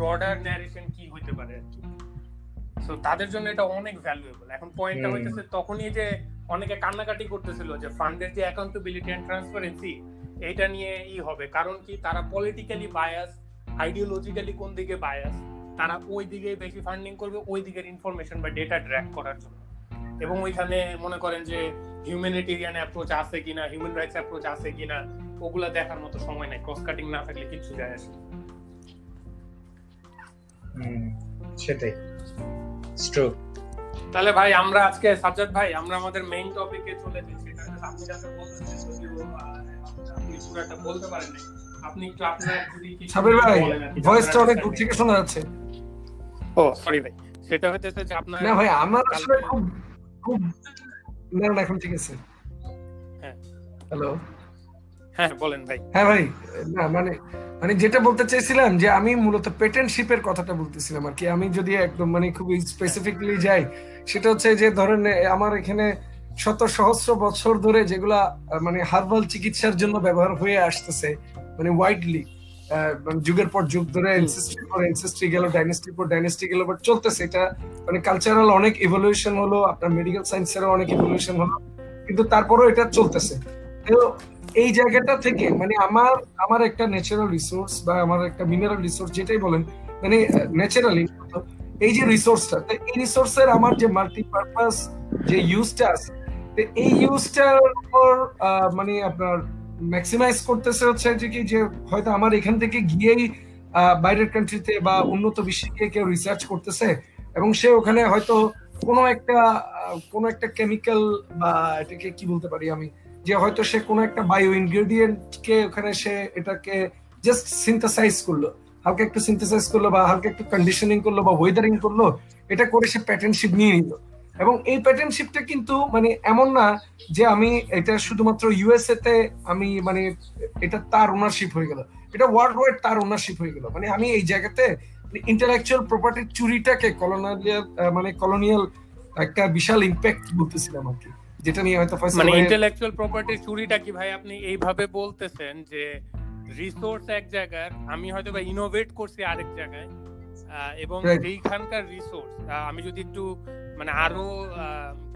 Broader narration কি হইতে পারে আর কি? সো তাদের জন্য এটা অনেক ভ্যালুয়েবল এখন পয়েন্টটা হইতেছে তখনই যে অনেকে কান্নাকাটি করতেছিল যে ফান্ডের যে অ্যাকাউন্টেবিলিটি এন্ড ট্রান্সপারেন্সি এইটা নিয়ে ই হবে। কারণ কি? তারা পলিটিক্যালি বায়াস আইডিওলজিক্যালি কোন দিকে বায়াস তারা ওই দিকে বেশি ফান্ডিং করবে ওই দিকের ইনফরমেশন বা ডেটা ট্র্যাক করার জন্য। এবং ওইখানে মনে করেন যে হিউম্যানিটেরিয়ান অ্যাপ্রোচ আছে কিনা হিউম্যান রাইটস অ্যাপ্রোচ আছে কিনা ওগুলা দেখার মতো সময় নাই। ক্রস কাটিং না থাকলে কিছু যায় আসে সেটাই। স্ট্রোক তাহলে ভাই আমরা আজকে সাজ্জাদ ভাই আমরা আমাদের মেইন টপিকে চলে যাই সেটা আপনি যাতে বলতেছেন যদিও আপনি পুরোটা বলতে পারেন আপনি একটু আপনার যদি কিছু সাবির ভাই বলেন আর কি, ভয়েসটা অনেক দূর থেকে শোনা যাচ্ছে। ও সরি ভাই সেটা হইতেছে যে আপনার না ভাই আমার আসলে খুব খুব না না এখন ঠিক আছে। হ্যাঁ। হ্যালো হ্যাঁ বলেন ভাই। হ্যাঁ ভাই না মানে মানে যেটা বলতে চাইছিলাম যে আমি মূলত পেটেন্টশিপের কথাটা বলতেছিলাম আর কি। আমি যদি একদম মানে খুবই স্পেসিফিকলি যাই সেটা হচ্ছে যে ধরেন আমার এখানে শত সহস্র বছর ধরে যেগুলা মানে হার্বাল চিকিৎসার জন্য ব্যবহার হয়ে আসতেছে মানে ওয়াইডলি যুগের পর যুগ ধরে এনসেস্ট্রি পর এনসেস্ট্রি গেল ডাইনেস্টি পর ডাইনেস্টি গেল বাট চলতেছে এটা মানে কালচারাল অনেক ইভলিউশন হলো আপনার মেডিকেল সায়েন্সেরও অনেক ইভলিউশন হলো কিন্তু তারপরেও এটা চলতেছে। তো এই জায়গাটা থেকে মানে আমার আমার একটা ন্যাচারাল রিসোর্স বা আমার একটা মিনারেল রিসোর্স যেটাই বলেন মানে ন্যাচারালি এই যে রিসোর্সটা এই রিসোর্সের আমার যে মাল্টিপারপাস যে ইউজটা আছে এই ইউজটার উপর মানে আপনার ম্যাক্সিমাইজ করতেছে হচ্ছে যে কি, যে হয়তো আমার এখান থেকে গিয়েই বাইরের কান্ট্রিতে বা উন্নত বিশ্বে গিয়ে কেউ রিসার্চ করতেছে এবং সে ওখানে হয়তো কোনো একটা কোনো একটা কেমিক্যাল বা এটাকে কি বলতে পারি আমি যে হয়তো সে কোনো একটা বায়ো ইনগ্রেডিয়েন্ট কে ওখানে সে এটাকে জাস্ট সিনথেসাইজ করল। হালকা একটু সিনথেসাইজ করল বা হালকা একটু কন্ডিশনিং করল বা ওয়েদারিং করল, এটা করে সে প্যাটার্নশিপ নিয়ে নিল। এবং এই প্যাটেন্টশিপটা কিন্তু মানে এমন না যে আমি এটা শুধুমাত্র ইউএসএ তে আমি মানে এটা তার ওনারশিপ হয়ে গেল। এটা ওয়ার্ল্ড ওয়াইড তার ওনারশিপ হয়ে গেল। মানে আমি এই জায়গাতে ইন্টালেকচুয়াল প্রপার্টির চুরিটাকে কলোনিয়াল মানে কলোনিয়াল একটা বিশাল ইম্প্যাক্ট বলতেছিলাম আর কি। যেটা নিয়ে হয়তো মানে ইন্টেলেকচুয়াল প্রপার্টির চুরিটা কি ভাই আপনি এইভাবে বলতেছেন যে রিসোর্স এক জায়গার আমি হয়তো বা ইনোভেট করছি আরেক জায়গায় এবং এইখানকার রিসোর্স আমি যদি একটু মানে আরও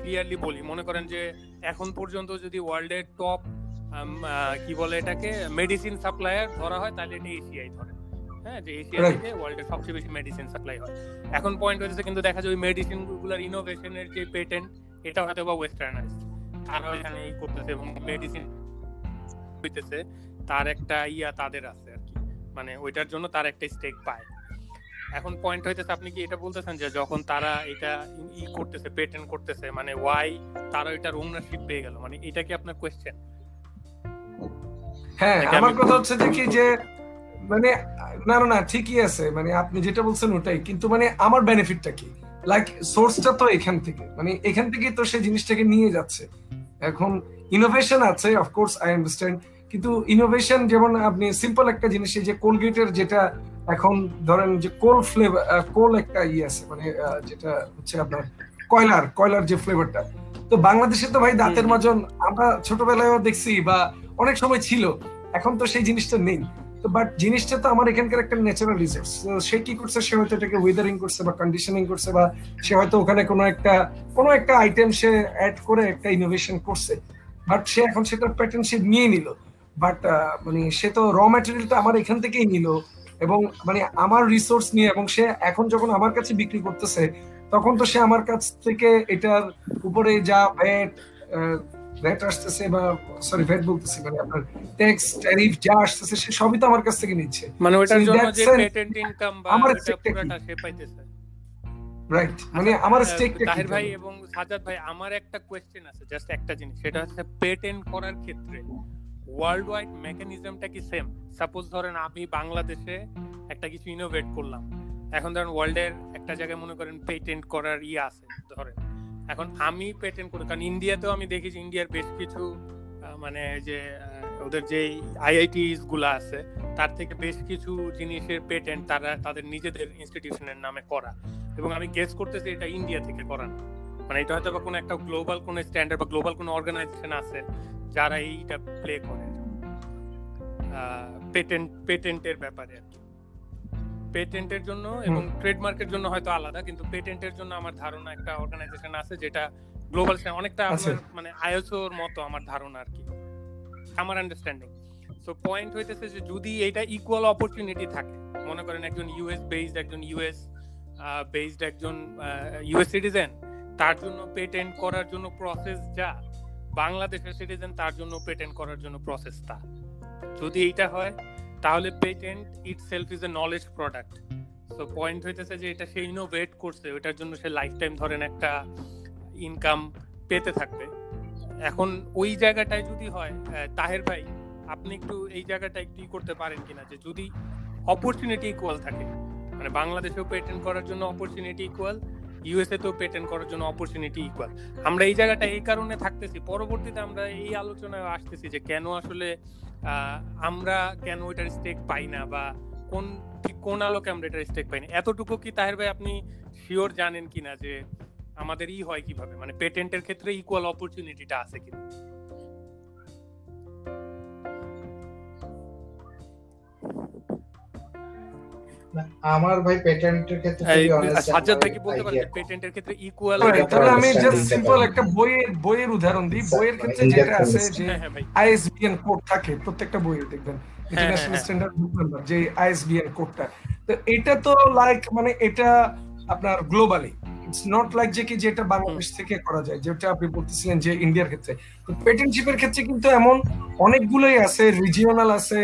ক্লিয়ারলি বলি মনে করেন যে এখন পর্যন্ত যদি ওয়ার্ল্ডের টপ কি বলে এটাকে মেডিসিন সাপ্লায়ার ধরা হয় তাহলে এটা এশিয়াই ধরে। হ্যাঁ যে এশিয়া. থেকে ওয়ার্ল্ডের সবচেয়ে বেশি মেডিসিন সাপ্লাই হয়। এখন পয়েন্ট হয়েছে কিন্তু দেখা যায় ওই মেডিসিনগুলার ইনোভেশনের যে পেটেন্ট এটা হয়তো বা ওয়েস্টার্নাইজ তারা এখানে এই করতেছে এবং মেডিসিন হইতেছে। তার একটা ইয়া তাদের আছে আর কি। মানে ওইটার জন্য তার একটা স্টেক পায়। এখন পয়েন্ট হইতেছে আপনি কি এটা বলতেছেন যে যখন তারা এটা ই করতেছে পেটেন্ট করতেছে মানে ওয়াই তারা এটার ওনারশিপ পেয়ে গেল? মানে এটা কি আপনার কোয়েশ্চেন হ্যাঁ আমার কথা হচ্ছে যে কি যে মানে না না না ঠিকই আছে। মানে আপনি যেটা বলছেন ওটাই। কিন্তু মানে আমার বেনিফিটটা কি? লাইক সোর্সটা তো এখান থেকে। মানে এখান থেকেই তো সেই জিনিসটাকে নিয়ে যাচ্ছে। এখন ইনোভেশন আছে অফকোর্স আই আন্ডারস্ট্যান্ড কিন্তু ইনোভেশন যেমন আপনি সিম্পল একটা জিনিস এই যে কোলগেটের যেটা এখন ধরেন যে কোল ফ্লেভার কোল একটা ইয়ে আছে মানে যেটা হচ্ছে আপনার কয়লার কয়লার যে ফ্লেভারটা তো বাংলাদেশে তো ভাই দাঁতের। মাজন আমরা ছোটবেলায়ও দেখছি বা অনেক সময় ছিল। এখন তো সেই জিনিসটা নেই। তো বাট জিনিসটা তো আমার এখানকার একটা ন্যাচারাল রিসোর্স সে কি করছে, সে হয়তো এটাকে ওয়েদারিং করছে বা কন্ডিশনিং করছে বা সে হয়তো ওখানে কোনো একটা কোনো একটা আইটেম সে অ্যাড করে একটা ইনোভেশন করছে। বাট সে এখন সেটার প্যাটার্নশিপ নিয়ে নিল। বাট মানে সে তো র ম্যাটেরিয়ালটা আমার এখান থেকেই নিল এবং মানে আমার রিসোর্স নিয়ে এবং সে এখন যখন আমার কাছে বিক্রি করতেছে, তখন তো সে আমার কাছ থেকে এটার উপরে যা ভ্যাট ভ্যাট আসতেছে বা সরি ভ্যাট বলতেছি মানে আপনার ট্যাক্স ট্যারিফ যা আসতেছে সে সবই তো আমার কাছ থেকে নিচ্ছে। মানে in জন্য যে পেটেন্ট ইনকাম বা আমার? পুরোটা সে পাইতেছে। রাইট মানে আমার আচ্ছা, স্টেকটা তাহের ভাই এবং সাজাদ ভাই আমার একটা কোয়েশ্চেন আছে জাস্ট একটা জিনিস সেটা হচ্ছে পেটেন্ট করার ক্ষেত্রে ওয়ার্ল্ড ওয়াইড মেকানিজমটা কি সেম সাপোজ ধরেন আমি বাংলাদেশে একটা কিছু ইনোভেট করলাম। এখন ধরেন ওয়ার্ল্ডের একটা জায়গায় মনে করেন পেটেন্ট করার ইয়ে আছে ধরেন। এখন আমি পেটেন্ট করি, কারণ ইন্ডিয়াতেও আমি দেখেছি, ইন্ডিয়ার বেশ কিছু মানে যে ওদের যে আইআইটিসগুলা আছে, তার থেকে বেশ কিছু জিনিসের পেটেন্ট তারা তাদের নিজেদের ইনস্টিটিউশনের নামে করা। এবং আমি গেস করতেছি এটা ইন্ডিয়া থেকে করানো মানে এটা হয়তো কোনো একটা গ্লোবাল কোনো স্ট্যান্ডার্ড বা গ্লোবাল কোনো অর্গানাইজেশন আছে যারা এইটা প্লে করে। পেটেন্ট পেটেন্টের ব্যাপারে আর কি। পেটেন্টের জন্য এবং ট্রেডমার্কের জন্য হয়তো আলাদা কিন্তু পেটেন্টের জন্য আমার ধারণা একটা অর্গানাইজেশন আছে যেটা গ্লোবাল অনেকটা। মানে আইএসওর মতো আমার ধারণা আর কি আমার আন্ডারস্ট্যান্ডিং সো পয়েন্ট হইতেছে যে যদি এটা ইকুয়াল অপরচুনিটি থাকে মনে করেন একজন ইউএস বেসড একজন ইউএস বেসড একজন ইউএস সিটিজেন তার জন্য পেটেন্ট করার জন্য প্রসেস যা বাংলাদেশের সিটিজেন তার জন্য পেটেন্ট করার জন্য প্রসেস তা। যদি এইটা হয় তাহলে patent itself is a knowledge product so point হইতেছে যে এটা সে ইনোভেট করছে ওটার জন্য সে লাইফ টাইম ধরেন একটা ইনকাম পেতে থাকবে। এখন ওই জায়গাটায় যদি হয় তাহের ভাই, আপনি একটু এই জায়গাটা একটু করতে পারেন কিনা, যে যদি অপরচুনিটি ইকুয়াল থাকে মানে বাংলাদেশেও পেটেন্ট করার জন্য অপরচুনিটি ইকুয়াল ইউএসএ তেও পেটেন্ট করার জন্য অপরচুনিটি ইকুয়াল আমরা এই জায়গাটা এই কারণে থাকতেছি, পরবর্তীতে আমরা এই আলোচনায় আসতেছি যে কেন আসলে আমরা কেন ওইটার স্টেক পাই না বা কোন, ঠিক কোন আলোকে আমরা এটার স্টেক পাই না? এতটুকু কি তাহের ভাই আপনি শিওর জানেন কিনা যে আমাদের ই হয় কীভাবে? মানে পেটেন্টের ক্ষেত্রে ইকুয়াল অপরচুনিটিটা আছে কিনা? আমার ভাই পেটেন্টের ক্ষেত্রে সাজ্জাদ ভাই কি বলতে পারেন। পেটেন্টের ক্ষেত্রে ইকুয়াল তাহলে আমি জাস্ট সিম্পল একটা বইয়ের বইয়ের উদাহরণ দিই। বইয়ের ক্ষেত্রে যেটা আছে যে হ্যাঁ হ্যাঁ আইএসবিএন কোড থাকে প্রত্যেকটা বইয়ে দেখবেন। ইন্টারন্যাশনাল হ্যাঁ। স্ট্যান্ডার্ড বুক নাম্বার যে আইএসবিএন কোডটা তো এটা তো লাইক মানে এটা আপনার গ্লোবালি ইটস নট লাইক যে কি যেটা বাংলাদেশ থেকে করা যায় যেটা আপনি বলতেছিলেন যে ইন্ডিয়ার ক্ষেত্রে। তো পেটেন্টশিপের ক্ষেত্রে কিন্তু এমন অনেকগুলোই আছে রিজিওনাল আছে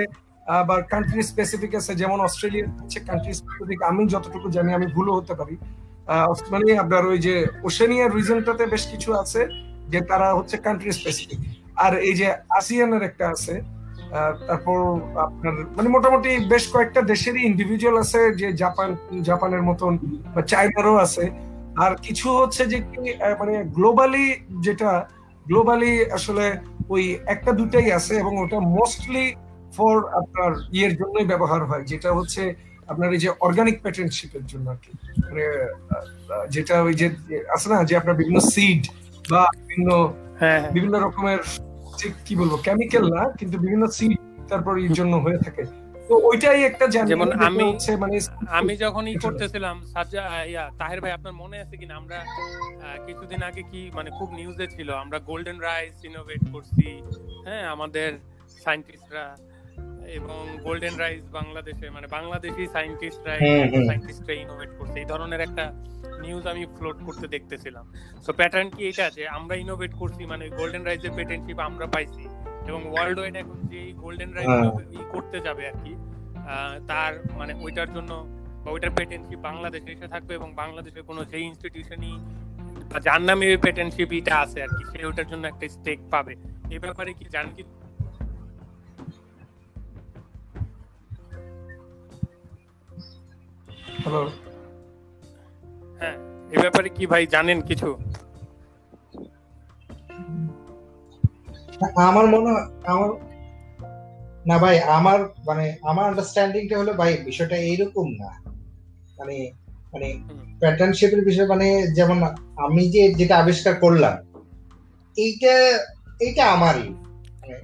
আবার কান্ট্রি স্পেসিফিক আছে, যেমন অস্ট্রেলিয়া হচ্ছে কান্ট্রি স্পেসিফিক আমি যতটুকু জানি আমি ভুলও হতে পারি। মানে আপনার ওই যে ওশেনিয়ার রিজনটাতে বেশ কিছু আছে, যে তারা হচ্ছে কান্ট্রি স্পেসিফিক আর এই যে আসিয়ানের একটা আছে তারপর আপনার মানে মোটামুটি বেশ কয়েকটা দেশেরই ইন্ডিভিজুয়াল আছে, যে জাপান জাপানের মতন, বা চায়নারও আছে। আর কিছু হচ্ছে যে কি মানে গ্লোবালি যেটা গ্লোবালি আসলে ওই একটা দুটাই আছে, এবং ওটা মোস্টলি ফর আপনার ইয়ের জন্যই ব্যবহার হয় যেটা হচ্ছে আপনার এই যে অর্গানিক প্যাটেন্টশিপের জন্য আর কি মানে যেটা ওই যে আছে না যে আপনার বিভিন্ন সিড বা বিভিন্ন হ্যাঁ হ্যাঁ। বিভিন্ন রকমের ঠিক কি বলব কেমিক্যাল না কিন্তু বিভিন্ন সিড তারপর এর জন্য হয়ে থাকে। তো ওইটাই একটা যেমন আমি- মানে আমি যখন ই করতেছিলাম সাজ্জা ইয়া তাহের ভাই আপনার মনে আছে কিনা? আমরা কিছুদিন আগে কি মানে খুব নিউজে ছিল আমরা গোল্ডেন রাইস ইনোভেট করছি হ্যাঁ আমাদের সায়েন্টিস্টরা এবং গোল্ডেন রাইস বাংলাদেশে মানে বাংলাদেশি সায়েন্টিস্টরা। সায়েন্টিস্টরা ইনোভেট করছে এই ধরনের একটা নিউজ আমি ফ্লোট করতে দেখতেছিলাম সো প্যাটার্ন কি এটা যে আমরা ইনোভেট করছি মানে গোল্ডেন রাইজের পেটেন্টশিপ আমরা পাইছি এবং ওয়ার্ল্ড ওয়াইড এখন যে গোল্ডেন হ্যাঁ। করতে যাবে আর কি আহ, তার মানে ওইটার জন্য বা ওইটার পেটেন্টশিপ বাংলাদেশে এসে থাকবে এবং বাংলাদেশের কোনো সেই ইনস্টিটিউশনই যার নামে পেটেন্টশিপ এটা আছে আর কি সে ওইটার জন্য একটা স্টেক পাবে এই ব্যাপারে কি জান হ্যালো হ্যাঁ এই ব্যাপারে কি ভাই জানেন কিছু? আমার মনে আমার না ভাই আমার মানে আমার আন্ডারস্ট্যান্ডিংটা হলো ভাই বিষয়টা এইরকম না। মানে মানে। প্যাটার্নশিপের বিষয় মানে যেমন আমি যে যেটা আবিষ্কার করলাম এইটা এইটা আমারই। মানে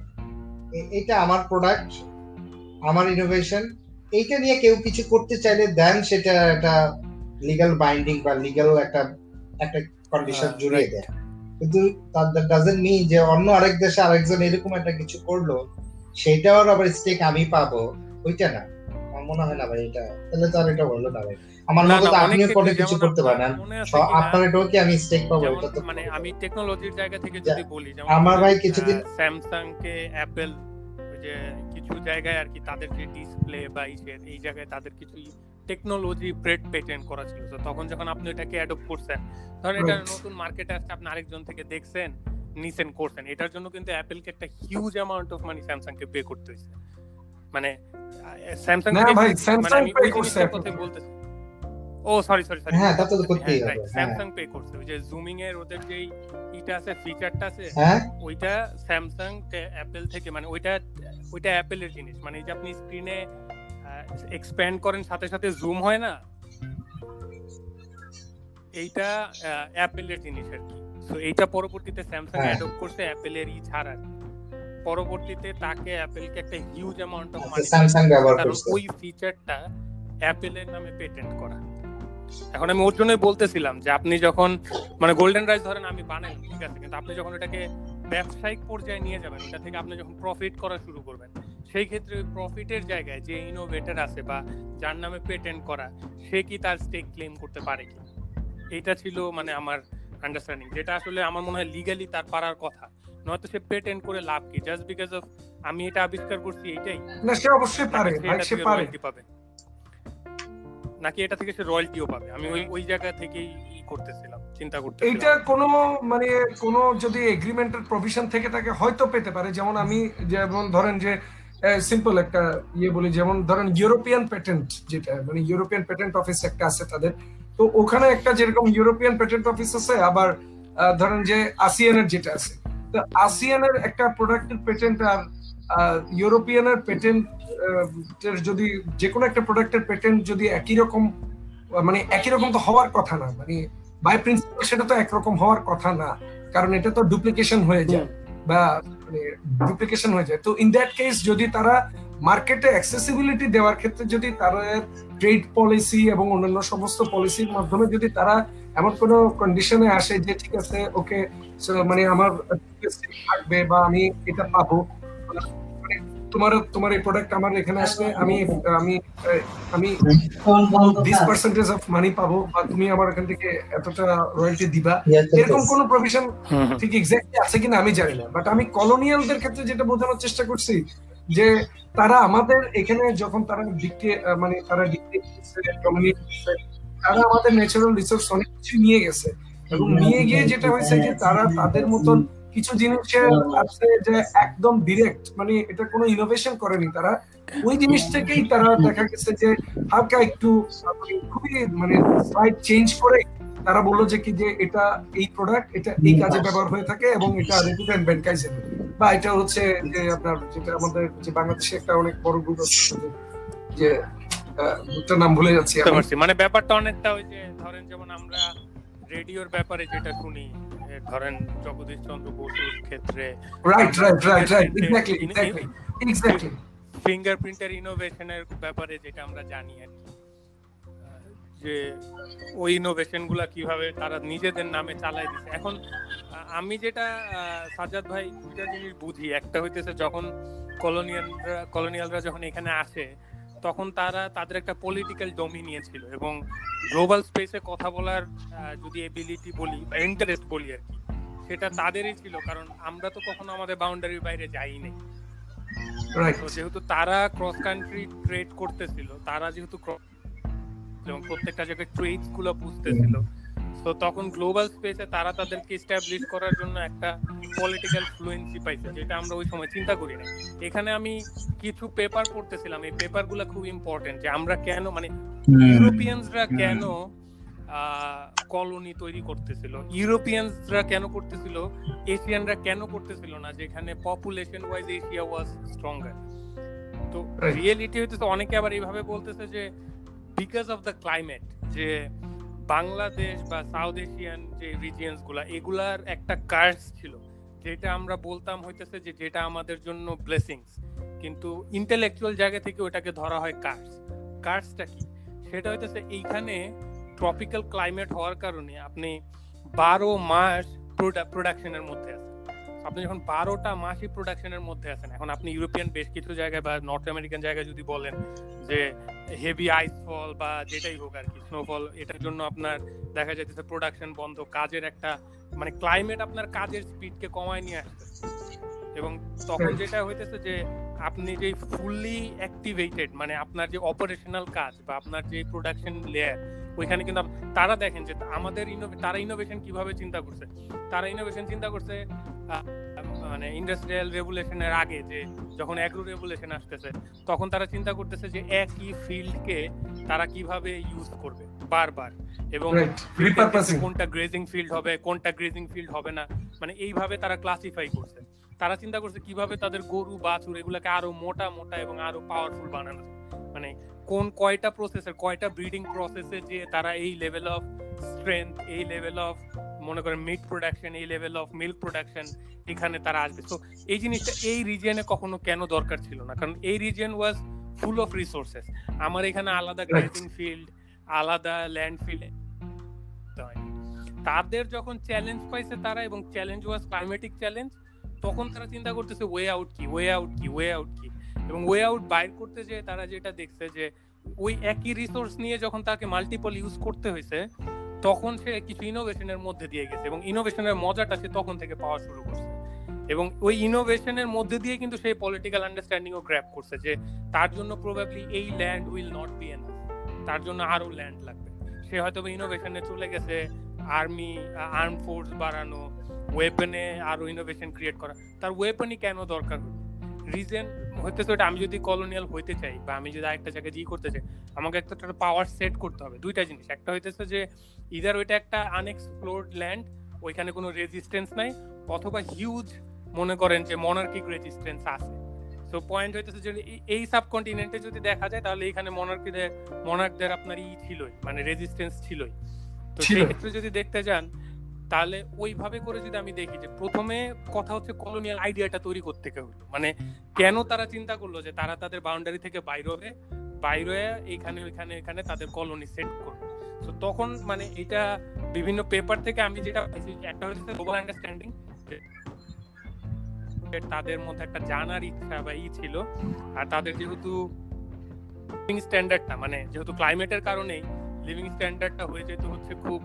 এটা আমার প্রোডাক্ট আমার ইনোভেশন এইটা নিয়ে কেউ কিছু করতে চাইলে দেন সেটা একটা লিগাল বাইন্ডিং বা লিগ্যাল একটা একটা কন্ডিশন হ্যাঁ, জুড়িয়ে দেয়। কিন্তু ডাজেন্ট মিন যে অন্য আরেক দেশে আরেকজন এরকম একটা কিছু করল সেটাও আবার স্টেক আমি পাবো ওইটা না। আমার মনে হয় না ভাই এটা তাহলে তো আর এটা বলল না ভাই। আমার মতো তো আপনিও কোনো কিছু করতে পারেন। আপনার এটাও কি আমি স্টেক পাবো? এটা তো মানে আমি টেকনোলজির জায়গা থেকে যদি বলি যেমন আমার ভাই কিছুদিন- স্যামসাং কে অ্যাপেল যে কিছু জায়গায় আর কি তাদের যে ডিসপ্লে বা এই জায়গায় তাদের কিছু টেকনোলজি প্রেড পেটেন্ট করা ছিল। তো তখন যখন আপনি এটাকে অ্যাডপ্ট করছেন ধরেন এটা নতুন মার্কেটে আসছে আপনি আরেকজন থেকে দেখছেন নিছেন করছেন এটার জন্য কিন্তু অ্যাপেলকে একটা huge amount of money Samsung K pay করতে হয়েছে। মানে স্যামসাং না ভাই, মানে পে pay করছে। কথা। বলতেছি। ও সরি সরি সরি হ্যাঁ, তা তো করতেই হবে, হ্যাঁ। স্যামসাং পে করছে। ওই যে জুমিং এর ওদের যেই ইটা আছে ফিচারটা আছে হ্যাঁ। ওইটা স্যামসাং অ্যাপেল থেকে মানে ওইটা ওইটা অ্যাপেলের জিনিস। মানে যে আপনি স্ক্রিনে এক্সপ্যান্ড করেন সাথে সাথে জুম হয় না এইটা অ্যাপেলের জিনিস আর কি। তো এইটা পরবর্তীতে স্যামসাং হ্যাঁ। অ্যাডপ্ট করছে অ্যাপেলের ই ছাড়া পরবর্তীতে তাকে অ্যাপেলকে একটা huge amount of money Samsung ব্যবহার করছে। ওই ফিচারটা অ্যাপেলের নামে পেটেন্ট করা। এখন আমি ওর জন্যই বলতেছিলাম যে আপনি যখন মানে গোল্ডেন রাইস ধরেন আমি বানাই ঠিক আছে কিন্তু আপনি যখন এটাকে ব্যবসায়িক পর্যায়ে নিয়ে যাবেন এটা থেকে আপনি যখন প্রফিট করা শুরু করবেন সেই ক্ষেত্রে প্রফিটের জায়গায় যে ইনোভেটর আছে বা যার নামে পেটেন্ট করা সে কি তার স্টেক ক্লেম করতে পারে কি এটা ছিল মানে আমার আন্ডারস্ট্যান্ডিং যেটা আসলে আমার মনে হয় লিগালি তার পারার কথা। নয়তো সে পেটেন্ট করে লাভ কি? জাস্ট বিকজ অফ আমি এটা আবিষ্কার করছি এটাই না সে অবশ্যই পারে সে পারে। পাবে? নাকি এটা থেকে সে রয়্যালটিও পাবে? আমি ওই ওই জায়গা থেকেই করতেছিলাম চিন্তা করতেছিলাম। এইটা কোনো মানে কোনো যদি এগ্রিমেন্টের প্রভিশন থেকে থাকে হয়তো পেতে পারে যেমন আমি যেমন ধরেন যে সিম্পল একটা ইয়ে বলি যেমন ধরেন ইউরোপিয়ান পেটেন্ট যেটা মানে ইউরোপিয়ান পেটেন্ট অফিস একটা আছে তাদের। তো ওখানে একটা যেরকম ইউরোপিয়ান পেটেন্ট অফিস আছে আবার ধরেন যে আসিয়ানের যেটা আছে। তো আসিয়ানের একটা প্রোডাক্টের পেটেন্ট আর ইউরোপিয়ানের পেটেন্ট যদি যে কোনো একটা প্রোডাক্টের পেটেন্ট যদি একই রকম মানে একই রকম তো হওয়ার কথা না মানে বাই প্রিন্সিপাল সেটা তো একরকম হওয়ার কথা না কারণ এটা তো ডুপ্লিকেশন হয়ে যায় বা মানে ডুপ্লিকেশন হয়ে যায়। তো ইন দ্যাট কেস যদি তারা মার্কেটে অ্যাক্সেসিবিলিটি দেওয়ার ক্ষেত্রে যদি তারা ট্রেড পলিসি এবং অন্যান্য সমস্ত পলিসির মাধ্যমে যদি তারা এমন কোন কন্ডিশনে আসে যে ঠিক আছে ওকে মানে আমার থাকবে বা আমি এটা পাবো তোমার তোমার এই প্রোডাক্ট আমার এখানে আসলে আমি আমি আমি দিস পার্সেন্টেজ অফ মানি পাবো বা তুমি আমার এখান থেকে এতটা রয়্যালটি দিবা। এরকম কোন প্রভিশন ঠিক এক্স্যাক্টলি আছে কিনা আমি জানি না। বাট আমি কলোনিয়ালদের ক্ষেত্রে যেটা বোঝানোর চেষ্টা করছি যে তারা আমাদের এখানে যখন তারা ডিক্টে মানে তারা ডিক্টে তারা আমাদের ন্যাচারাল রিসোর্স অনেক কিছু নিয়ে গেছে। এবং নিয়ে গিয়ে যেটা হয়েছে যে তারা তাদের মতন কিছু জিনিসের আছে যে একদম ডিরেক্ট মানে এটা কোনো ইনোভেশন করেনি তারা। ওই জিনিস থেকেই তারা দেখা গেছে যে হালকা একটু মানে খুবই মানে স্লাইড চেঞ্জ করে তারা বলল যে কি যে এটা এই প্রোডাক্ট এটা এই কাজে ব্যবহার হয়ে থাকে এবং এটা রেপুটেন্ট ব্যাংকাইজেন বা এটা হচ্ছে যে আপনার যেটা আমাদের যে বাংলাদেশে একটা অনেক বড় গ্রুপ আছে যে গ্রুপটার নাম ভুলে যাচ্ছি মানে ব্যাপারটা অনেকটা ওই যে ধরেন যেমন আমরা রেডিওর ব্যাপারে যেটা শুনি ধরেন জগদীশ চন্দ্র বসুর ক্ষেত্রে right right right right exactly exactly exactly ফিঙ্গারপ্রিন্টের ইনোভেশনের ব্যাপারে যেটা আমরা জানি আর কি। যে ওই ইনোভেশনগুলা কীভাবে তারা নিজেদের নামে চালাই দিচ্ছে এখন আমি যেটা আহ, সাজ্জাদ ভাই দুইটা জিনিস বুঝি। একটা হইতেছে যখন কলোনিয়ালরা কলোনিয়ালরা যখন এখানে আসে তখন তারা তাদের একটা পলিটিক্যাল ডমি ছিল এবং গ্লোবাল স্পেসে কথা বলার যদি এবিলিটি বলি বা ইন্টারেস্ট বলি আর কি সেটা তাদেরই ছিল কারণ আমরা তো কখনো আমাদের বাউন্ডারির বাইরে যাই নাই তো যেহেতু তারা ক্রস কান্ট্রি ট্রেড করতেছিল তারা যেহেতু এবং প্রত্যেকটা জায়গায় ট্রেডগুলো বুঝতেছিল তো তখন গ্লোবাল স্পেসে তারা তাদেরকে এস্টাবলিশ করার জন্য একটা পলিটিক্যাল ফ্লুয়েন্সি পাইছে যেটা আমরা ওই সময় চিন্তা করি না এখানে আমি কিছু পেপার পড়তেছিলাম এই পেপারগুলা খুব ইম্পর্টেন্ট যে আমরা কেন মানে ইউরোপিয়ানসরা কেন কলোনি তৈরি করতেছিল? ইউরোপিয়ানসরা কেন করতেছিল? এশিয়ানরা কেন করতেছিল না? যেখানে population wise Asia was stronger তো. রিয়েলিটি হইতেছে অনেকে আবার এইভাবে বলতেছে যে বিকজ অফ দ্য ক্লাইমেট যে বাংলাদেশ বা সাউথ এশিয়ান যে রিজিয়ন্সগুলা, এগুলার একটা কার্স ছিল। যেটা আমরা বলতাম হইতেছে যে যেটা আমাদের জন্য ব্লেসিংস কিন্তু ইন্টেলেকচুয়াল জায়গা থেকে ওটাকে ধরা হয় কার্স কার্সটা কি? সেটা হইতেছে এইখানে ট্রপিক্যাল ক্লাইমেট হওয়ার কারণে আপনি বারো মাস প্রোডাকশনের মধ্যে আছেন। আপনি যখন বারোটা মাসই প্রোডাকশনের মধ্যে আছেন এখন আপনি ইউরোপিয়ান বেশ কিছু জায়গায় বা নর্থ আমেরিকান জায়গায় যদি বলেন যে হেভি আইসফল বা যেটাই হোক আর কি স্নোফল এটার জন্য আপনার দেখা যাইতেছে প্রোডাকশন বন্ধ কাজের একটা মানে ক্লাইমেট আপনার কাজের স্পিডকে কমায় নিয়ে আসতেছে এবং তখন যেটা হইতেছে যে আপনি যে ফুললি অ্যাক্টিভেটেড মানে আপনার যে অপারেশনাল কাজ বা আপনার যে প্রোডাকশন লেয়ার ওইখানে কিন্তু তারা দেখেন যে আমাদের তারা ইনোভেশন কীভাবে চিন্তা করছে। তারা ইনোভেশন চিন্তা করছে মানে ইন্ডাস্ট্রিয়াল রেভুলেশনের আগে যে যখন অ্যাগ্রো রেভুলেশন আসতেছে তখন তারা চিন্তা করতেছে যে একই ফিল্ডকে তারা কীভাবে ইউজ করবে বারবার। এবং কোনটা গ্রেজিং ফিল্ড হবে কোনটা গ্রেজিং ফিল্ড হবে না মানে এইভাবে তারা ক্লাসিফাই করছে। তারা চিন্তা করছে কীভাবে তাদের গরু বাছুর এগুলাকে আরও মোটা মোটা এবং আরও পাওয়ারফুল বানানো মানে কোন কয়টা প্রসেসের কয়টা ব্রিডিং প্রসেসে যে তারা এই লেভেল অফ স্ট্রেংথ এই লেভেল অফ মনে করেন মিট প্রোডাকশন এই লেভেল অফ মিল্ক প্রোডাকশন এখানে তারা আসবে। তো এই জিনিসটা এই রিজিয়নে কখনো কেন দরকার ছিল না? কারণ এই region was full of resources আমার এখানে আলাদা Right. ফিল্ড আলাদা ল্যান্ড ফিল্ড তাদের যখন চ্যালেঞ্জ পাইছে তারা এবং চ্যালেঞ্জ ওয়াজ ক্লাইমেটিক চ্যালেঞ্জ তখন তারা চিন্তা করতেছে ওয়ে আউট কি? ওয়ে আউট কি? ওয়ে আউট কি? এবং ওয়ে আউট বাইর করতে যে তারা যেটা দেখছে যে ওই একই রিসোর্স নিয়ে যখন তাকে মাল্টিপল ইউজ করতে হয়েছে, তখন সে কিছু ইনোভেশনের মধ্যে দিয়ে গেছে এবং ইনোভেশনের মজাটা সে তখন থেকে পাওয়া শুরু করছে। এবং ওই ইনোভেশনের মধ্যে দিয়ে কিন্তু সেই পলিটিক্যাল আন্ডারস্ট্যান্ডিং ও গ্র্যাপ করছে যে তার জন্য প্রবাবলি এই land will not be enough তার জন্য আরও ল্যান্ড লাগবে। সে হয়তো ইনোভেশনে চলে গেছে আর্মি আর্ম ফোর্স বাড়ানো ওয়েপনে আরও ইনোভেশন ক্রিয়েট করা। তার ওয়েপনই কেন দরকার রিজন হইতেছে ওটা আমি যদি কলোনিয়াল হইতে চাই বা আমি যদি আরেকটা জায়গায় জি করতে চাই আমাকে একটা পাওয়ার সেট করতে হবে। দুইটা জিনিস। একটা হইতেছে যে ইদার ওইটা একটা আনএক্সপ্লোর্ড ল্যান্ড ওইখানে কোনো রেজিস্ট্যান্স নাই অথবা হিউজ মনে করেন যে মনার্কিক রেজিস্ট্যান্স আছে। সো পয়েন্ট হইতেছে যে এই- সাবকন্টিনেন্টে যদি দেখা যায় তাহলে এখানে মনার্কিদের মনার্কদের আপনার ই ছিলই মানে রেজিস্ট্যান্স ছিলই। তো। সেই ক্ষেত্রে যদি দেখতে যান তাহলে ওইভাবে করে যদি আমি দেখি যে প্রথমে কথা হচ্ছে কলোনিয়াল আইডিয়াটা তৈরি করতে হলো মানে কেন তারা চিন্তা করল যে তারা তাদের বাউন্ডারি থেকে বাইরে হবে বাইরে এইখানে ওইখানে, এখানে তাদের কলোনি সেট করবে তো তখন মানে এটা বিভিন্ন পেপার থেকে আমি যেটা পাইছি, একটা হচ্ছে গ্লোবাল আন্ডারস্ট্যান্ডিং তাদের মধ্যে একটা জানার ইচ্ছা বা ই ছিল। আর তাদের যেহেতু লিভিং স্ট্যান্ডার্ডটা মানে যেহেতু ক্লাইমেটের কারণেই লিভিং স্ট্যান্ডার্ডটা হয়ে যেত হচ্ছে খুব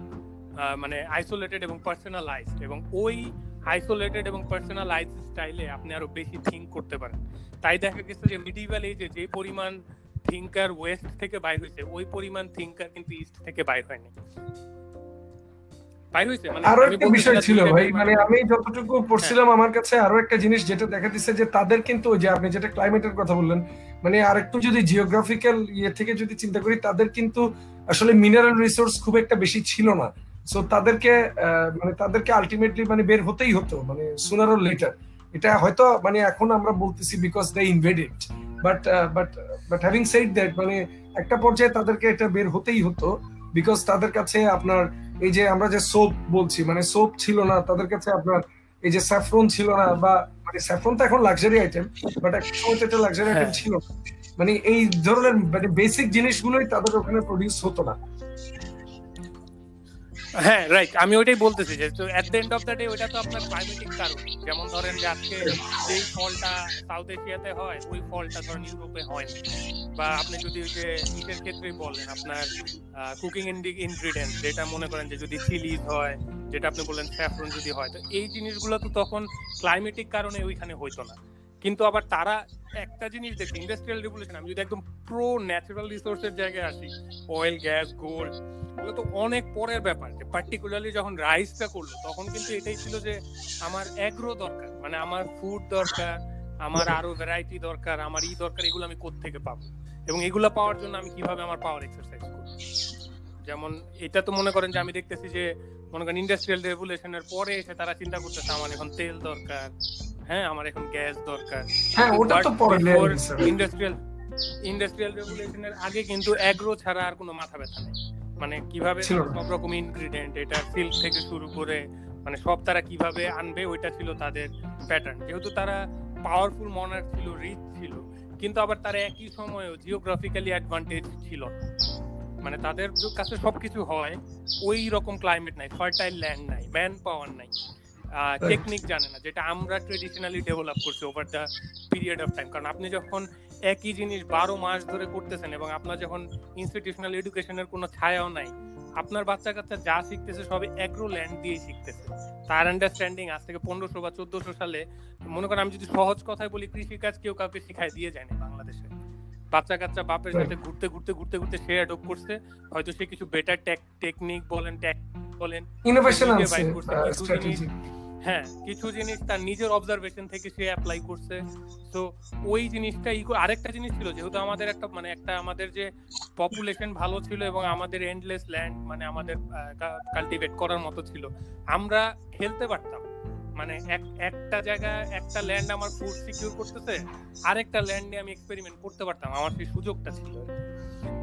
মানে আইসোলেটেড এবং পার্সোনালাইজড এবং ওই আইসোলেটেড এবং পার্সোনালাইজ স্টাইলে আপনি আরও বেশি থিঙ্ক করতে পারেন। তাই দেখা গেছে যে মিডিভাল এজে যে পরিমাণ থিঙ্কার ওয়েস্ট থেকে বাইর হয়েছে ওই পরিমাণ থিঙ্কার কিন্তু ইস্ট থেকে বাইর হয়নি। মানে আরও একটা বিষয় ছিল ভাই মানে আমি যতটুকু পড়ছিলাম আমার কাছে আরও একটা জিনিস যেটা দেখা দিচ্ছে যে তাদের কিন্তু ওই যে আপনি যেটা ক্লাইমেটের কথা বললেন মানে আরেকটু যদি জিওগ্রাফিক্যাল ইয়ে থেকে যদি চিন্তা করি তাদের কিন্তু আসলে মিনারেল রিসোর্স খুব একটা বেশি ছিল না। সো তাদেরকে মানে তাদেরকে আলটিমেটলি মানে বের হতেই হতো মানে সুনার ও লেটার এটা হয়তো মানে এখন আমরা বলতেছি because they invaded but but but having said that মানে একটা পর্যায়ে তাদেরকে এটা বের হতেই হতো বিকজ তাদের কাছে আপনার এই যে আমরা যে সোপ বলছি মানে সোপ ছিল না তাদের কাছে আপনার এই যে স্যাফরন ছিল না বা মানে স্যাফরন তো এখন লাক্সারি আইটেম বাট একটা সময় তো এটা লাক্সারি আইটেম হ্যাঁ। ছিল না। মানে এই ধরনের মানে বেসিক জিনিসগুলোই তাদের ওখানে প্রডিউস হতো না হ্যাঁ রাইট আমি ওইটাই বলতেছি যে, তো at the end of the day ওইটা তো আপনার ক্লাইমেটিক কারণ। যেমন ধরেন যে আজকে যেই ফলটা সাউথ এশিয়াতে হয়, ওই ফলটা ধরেন ইউরোপে হয় না। বা আপনি যদি ওই যে ইটের ক্ষেত্রেই বলেন, আপনার কুকিং ইনগ্রিডিয়েন্ট যেটা মনে করেন যে যদি চিলিজ হয়, যেটা আপনি বললেন স্যাফরন যদি হয়, তো এই জিনিসগুলো তো তখন ক্লাইমেটিক কারণে ওইখানে হইতো না। কিন্তু আবার তারা একটা জিনিস দেখি ইন্ডাস্ট্রিয়াল রেভলিউশন আমি যদি একদম প্রো ন্যাচারাল রিসোর্সের জায়গায় আসি অয়েল গ্যাস গোল্ড এগুলো তো অনেক পরের ব্যাপার। যে পার্টিকুলারলি যখন রাইসটা করল, তখন কিন্তু এটাই ছিল যে আমার অ্যাগ্রো দরকার মানে আমার ফুড দরকার, আমার আরও ভ্যারাইটি দরকার, আমার ই দরকার, এগুলো আমি থেকে পাবো? এবং এগুলো পাওয়ার জন্য আমি কীভাবে আমার পাওয়ার এক্সারসাইজ করব? যেমন এটা তো মনে করেন যে আমি দেখতেছি যে, মনে করেন ইন্ডাস্ট্রিয়াল রেভুলেশনের পরে এসে তারা চিন্তা করতেছে, আমার এখন তেল দরকার হ্যাঁ আমার এখন গ্যাস দরকার। হ্যাঁ ওটা তো পরে ইন্ডাস্ট্রিয়াল ইন্ডাস্ট্রিয়াল রেভুলেশনের আগে কিন্তু অ্যাগ্রো ছাড়া আর কোনো মাথা ব্যথা নেই। মানে কীভাবে সব রকম ইনগ্রিডিয়েন্ট এটা সিল্ক থেকে শুরু করে মানে সব তারা কীভাবে আনবে ওইটা ছিল তাদের প্যাটার্ন যেহেতু তারা পাওয়ারফুল মনার ছিল রিচ ছিল কিন্তু আবার তারা একই সময়েও জিওগ্রাফিক্যালি অ্যাডভান্টেজ ছিল মানে তাদের কাছে সবকিছু হয় ওই রকম ক্লাইমেট নাই ফার্টাইল ল্যান্ড নাই ম্যান পাওয়ার নাই। টেকনিক জানে না যেটা আমরা ট্রেডিশনালি ডেভেলপ করছি over the period of time কারণ আপনি যখন একই জিনিস বারো মাস ধরে করতেছেন এবং আপনার যখন ইনস্টিটিউশনাল এডুকেশনের কোনো ছায়াও নাই আপনার বাচ্চা কাচ্চা যা শিখতেছে সবে অ্যাগ্রো ল্যান্ড দিয়ে শিখতেছে। তার আন্ডারস্ট্যান্ডিং আজ থেকে পনেরোশো বা চোদ্দশো সালে মনে করেন আমি যদি সহজ কথায় বলি কৃষিকাজ কেউ কাউকে শিখাই দিয়ে যায় না বাংলাদেশে। বাচ্চা কাচ্চা বাপের সাথে ঘুরতে ঘুরতে ঘুরতে ঘুরতে সে অ্যাডপ্ট করছে হয়তো সে কিছু বেটার টেকনিক বলেন ট্যাক বলেন ইনোভেশন হ্যাঁ কিছু জিনিস তার নিজের অবজারভেশন থেকে সে অ্যাপ্লাই করছে। তো ওই জিনিসটা আরেকটা জিনিস ছিল, যেহেতু আমাদের একটা মানে একটা আমাদের যে পপুলেশন ভালো ছিল এবং আমাদের এন্ডলেস ল্যান্ড মানে আমাদের কাল্টিভেট করার মতো ছিল, আমরা খেলতে পারতাম। মানে এক- একটা জায়গা একটা ল্যান্ড আমার ফুড সিকিউর করতেছে, আরেকটা ল্যান্ড নিয়ে আমি এক্সপেরিমেন্ট করতে পারতাম, আমার সেই সুযোগটা ছিল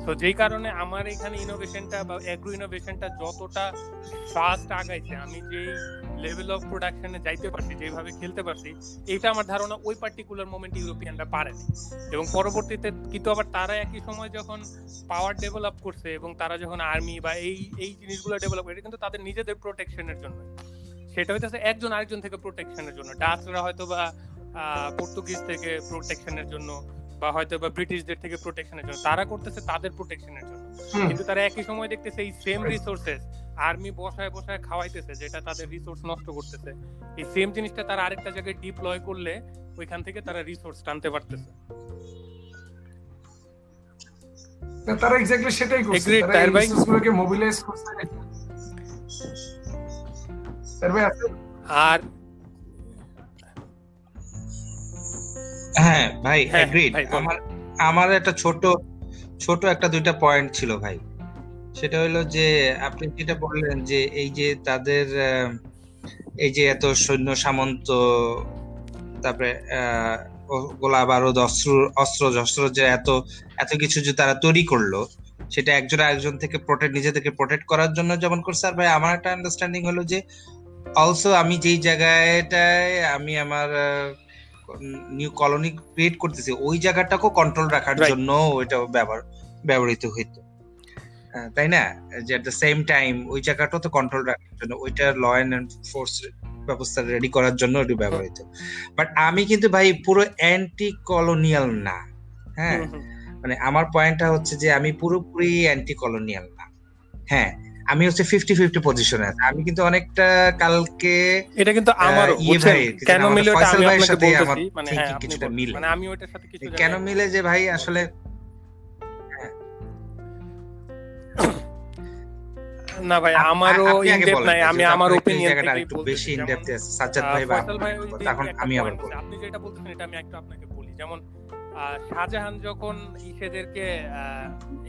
তো যেই কারণে আমার এখানে ইনোভেশনটা বা অ্যাগ্রো ইনোভেশনটা যতটা ফাস্ট আগাইছে, আমি যেই লেভেল অফ প্রোডাকশনে যাইতে পারছি যেভাবে খেলতে পারছি এটা আমার ধারণা ওই পার্টিকুলার মোমেন্ট ইউরোপিয়ানরা পারেনি। এবং পরবর্তীতে কিন্তু আবার তারা একই সময় যখন পাওয়ার ডেভেলপ করছে এবং তারা যখন আর্মি বা এই এই জিনিসগুলো ডেভেলপ করে কিন্তু তাদের নিজেদের প্রোটেকশনের জন্য। সেটা হইতেছে একজন আরেকজন থেকে প্রোটেকশনের জন্য। ডাচরা হয়তো বা পর্তুগিজ থেকে প্রোটেকশনের জন্য বা হয়তো বা ব্রিটিশদের থেকে প্রোটেকশনের জন্য। তারা করতেছে তাদের প্রোটেকশনের জন্য। কিন্তু তারা একই সময় দেখতেছে এই সেম রিসোর্সেস আর্মি বসায় বসায় খাওয়াইতেছে যেটা তাদের রিসোর্স নষ্ট করতেছে। এই সেম জিনিসটা তারা আরেকটা জায়গায় ডিপ্লয় করলে ওইখান থেকে তারা রিসোর্স টানতে পারতেছে। তারা এক্স্যাক্টলি সেটাই করছে। তারা রিসোর্সগুলোকে মোবিলাইজ করছে? আর হ্যাঁ ভাই হ্যাঁ, এগ্রিড আমার আমার একটা ছোট ছোট একটা দুইটা পয়েন্ট ছিল ভাই। সেটা হলো যে আপনি যেটা বললেন যে এই যে তাদের এই যে এত সৈন্য সামন্ত তারপরে গোলা বারুদ অস্ত্র অস্ত্র শস্ত্র যে এত এত কিছু যে তারা তৈরি করল সেটা একজন আরেকজন থেকে প্রোটেক্ট নিজে থেকে প্রোটেক্ট করার জন্য যেমন করছে। আর ভাই আমার একটা আন্ডারস্ট্যান্ডিং হলো যে অলসো আমি যেই জায়গাটায় আমি আমার নিউ কলোনি ক্রিয়েট করতেছি ওই জায়গাটাকেও কন্ট্রোল রাখার জন্য ওইটা ব্যবহার ব্যবহৃত হইতো। তাই না? যে এট দ্য সেম টাইম ওই জায়গাটাও তো কন্ট্রোল রাখার জন্য ওইটা ল অ্যান্ড ফোর্স ব্যবস্থা রেডি করার জন্য ওটি ব্যবহৃত। বাট আমি কিন্তু ভাই পুরো অ্যান্টি কলোনিয়াল না হ্যাঁ। মানে আমার পয়েন্টটা হচ্ছে যে আমি পুরোপুরি অ্যান্টি কলোনিয়াল না হ্যাঁ? আমি হচ্ছে ফিফটি ফিফটি পজিশনে আছি। আমি কিন্তু অনেকটা কালকে এটা কিন্তু ইয়ে ভাই, কেন মিলে আমি আপনাকে সাথে বলতেছি? মানে হ্যাঁ কিছুটা। মিলে। মানে আমি ওইটার সাথে কিছু কেন মিলে যে ভাই আসলে না ভাই আমারও বলেন, নাই আমি আমার ওপিনিয়ন থেকেই একটু বেশি যেমন, ইনডেপথ আছে সাজ্জাদ ভাই বা তখন আমি আবার আছে। আপনি যেটা বলতেছেন এটা আমি একটু আপনাকে বলি। যেমন শাহজাহান যখন ইসেদেরকে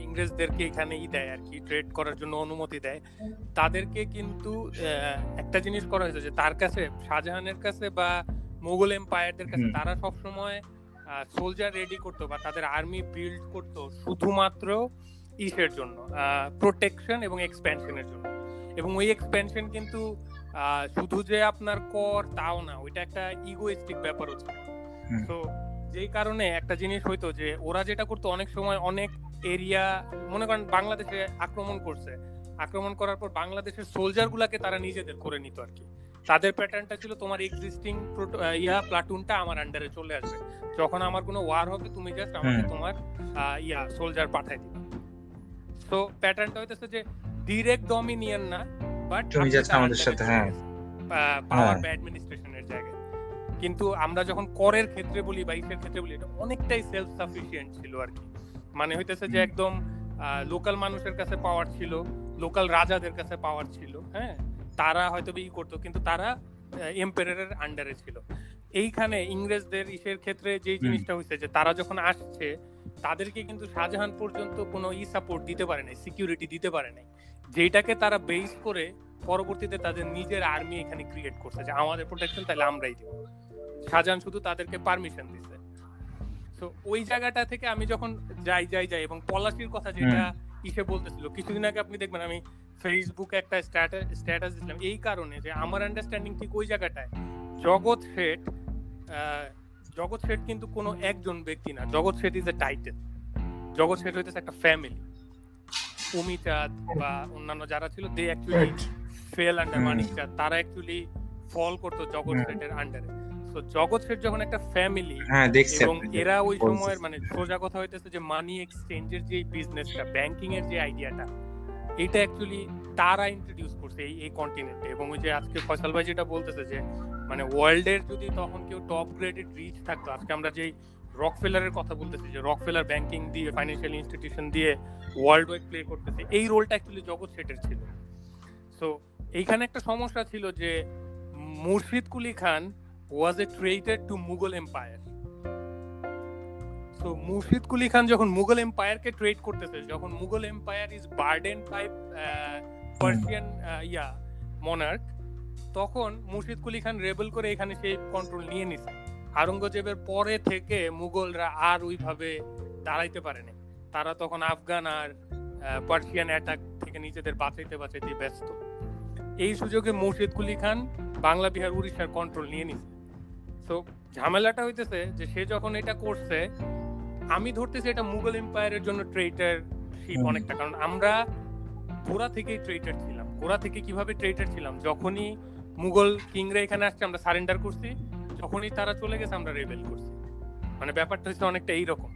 ইংরেজদেরকে এখানে ই দেয় আর কি ট্রেড করার জন্য অনুমতি দেয় তাদেরকে কিন্তু একটা জিনিস করা হয়েছে যে তার কাছে শাহজাহানের কাছে বা মোগল এম্পায়ারদের কাছে তারা সবসময় সোলজার রেডি করতো বা তাদের আর্মি বিল্ড করতো। শুধুমাত্র ইসের জন্য প্রোটেকশন এবং এক্সপ্যানশনের জন্য। এবং ওই এক্সপ্যানশন কিন্তু শুধু যে আপনার কর তাও না ওইটা একটা ইগোইস্টিক ব্যাপার হচ্ছে হুম। তো যেই কারণে একটা জিনিস হইতো যে ওরা যেটা করতো অনেক সময় অনেক এরিয়া মনে করেন বাংলাদেশে আক্রমণ করছে। আক্রমণ করার পর বাংলাদেশের সোলজার গুলাকে তারা নিজেদের করে নিত আর কি তাদের প্যাটার্নটা ছিল তোমার এক্সিস্টিং ইয়া প্লাটুনটা আমার আন্ডারে চলে আসবে। যখন আমার কোনো ওয়ার হবে তুমি জাস্ট আমাকে তোমার ইয়া সোলজার পাঠাই দিবে। তো প্যাটার্নটা হইতেছে যে ডিরেক্ট ডমিনিয়ন না বাট তুমি just আমাদের সাথে, হ্যাঁ। পাওয়ার। বা অ্যাডমিনিস্ট্রেশনের জায়গায়। কিন্তু আমরা যখন করের ক্ষেত্রে বলি বা ইসের ক্ষেত্রে বলি এটা অনেকটাই সেলফ সাফিসিয়েন্ট ছিল আর কি। মানে হইতেছে যে একদম লোকাল মানুষের কাছে পাওয়ার ছিল লোকাল রাজাদের কাছে পাওয়ার ছিল হ্যাঁ? তারা হয়তো ই করতো কিন্তু তারা এম্পায়ারের আন্ডারে ছিল। এইখানে ইংরেজদের ইসের ক্ষেত্রে যে জিনিসটা হয়েছে যে তারা যখন আসছে তাদেরকে কিন্তু শাহজাহান পর্যন্ত কোনো ই সাপোর্ট দিতে পারে নাই সিকিউরিটি দিতে পারে নাই। যেটাকে তারা বেস করে পরবর্তীতে তাদের নিজের আর্মি এখানে ক্রিয়েট করছে যে আমাদের প্রোটেকশন তাহলে আমরাই দিব। শাহজাহান শুধু তাদেরকে পারমিশন দিছে। তো ওই জায়গাটা থেকে আমি যখন যাই যাই যাই এবং পলাশির কথা যেটা ইসে বলতেছিল কিছুদিন আগে আপনি দেখবেন আমি ফেসবুকে একটা স্ট্যাটাস দিলাম এই কারণে যে আমার আন্ডারস্ট্যান্ডিং ঠিক ওই জায়গাটায় জগৎ শেঠ জগৎ শেঠ কিন্তু কোনো একজন ব্যক্তি না। জগৎ শেঠ ইজ এ টাইটেল জগৎ শেঠ হইতেছে একটা ফ্যামিলি উমিচাঁদ বা অন্যান্য যারা ছিল they actually fell under. Manik Chand তারা অ্যাকচুয়ালি ফল করতো জগৎ। শেঠের আন্ডারে তো জগৎ শেঠ যখন একটা ফ্যামিলি এবং এরা ওই সময়ের মানে সোজা কথা হইতেছে যে মানি এক্সচেঞ্জের যে বিজনেসটা ব্যাংকিং এর যে আইডিয়াটা এটা অ্যাকচুয়ালি তারা ইন্ট্রোডিউস করছে এই এই কন্টিনেন্টে এবং ওই যে আজকে ফয়সাল ভাই যেটা বলতেছে যে মানে ওয়ার্ল্ডের যদি তখন কেউ টপ গ্রেডেড রিচ থাকতো, আজকে আমরা যেই রক ফেলারের কথা বলতেছি, যে রক ফেলার ব্যাংকিং দিয়ে ফাইন্যান্সিয়াল ইনস্টিটিউশন দিয়ে ওয়ার্ল্ড ওয়াইড প্লে করতেছে, এই রোলটা অ্যাকচুয়ালি জগৎ শেঠের ছিল। সো এইখানে একটা সমস্যা ছিল যে Murshid Quli Khan was a treated to Mughal empire তো মুর্শিদ কুলি খান যখন মুঘল এম্পায়ারকে ট্রেড করতেছে, যখন Mughal empire is burden by Persian yeah monarch তখন মুর্শিদ কুলি খান রেবেল করে এখানে সেই কন্ট্রোল নিয়ে নিছে। আওরঙ্গজেবের পরে থেকে মুঘলরা আর ওইভাবে দাঁড়াইতে পারেনি। তারা তখন আফগান আর পার্সিয়ান অ্যাটাক থেকে নিজেদের বাঁচাইতে বাঁচাইতে ব্যস্ত। এই সুযোগে মুর্শিদ কুলি খান বাংলা বিহার উড়িষ্যার কন্ট্রোল নিয়ে নিছে। তো ঝামেলাটা হইতেছে যে সে যখন এটা করছে আমি ধরতেছি এটা মুঘল এম্পায়ারের জন্য ট্রেটার শিপ অনেকটা। কারণ আমরা গোড়া থেকেই ট্রেটার ছিলাম। গোড়া থেকে কীভাবে ট্রেটার ছিলাম? যখনই মুঘল কিংরা এখানে আসছে আমরা সারেন্ডার করছি। যখনই তারা চলে গেছে আমরা রেবেল করছি। মানে ব্যাপারটা হচ্ছে অনেকটা এইরকম।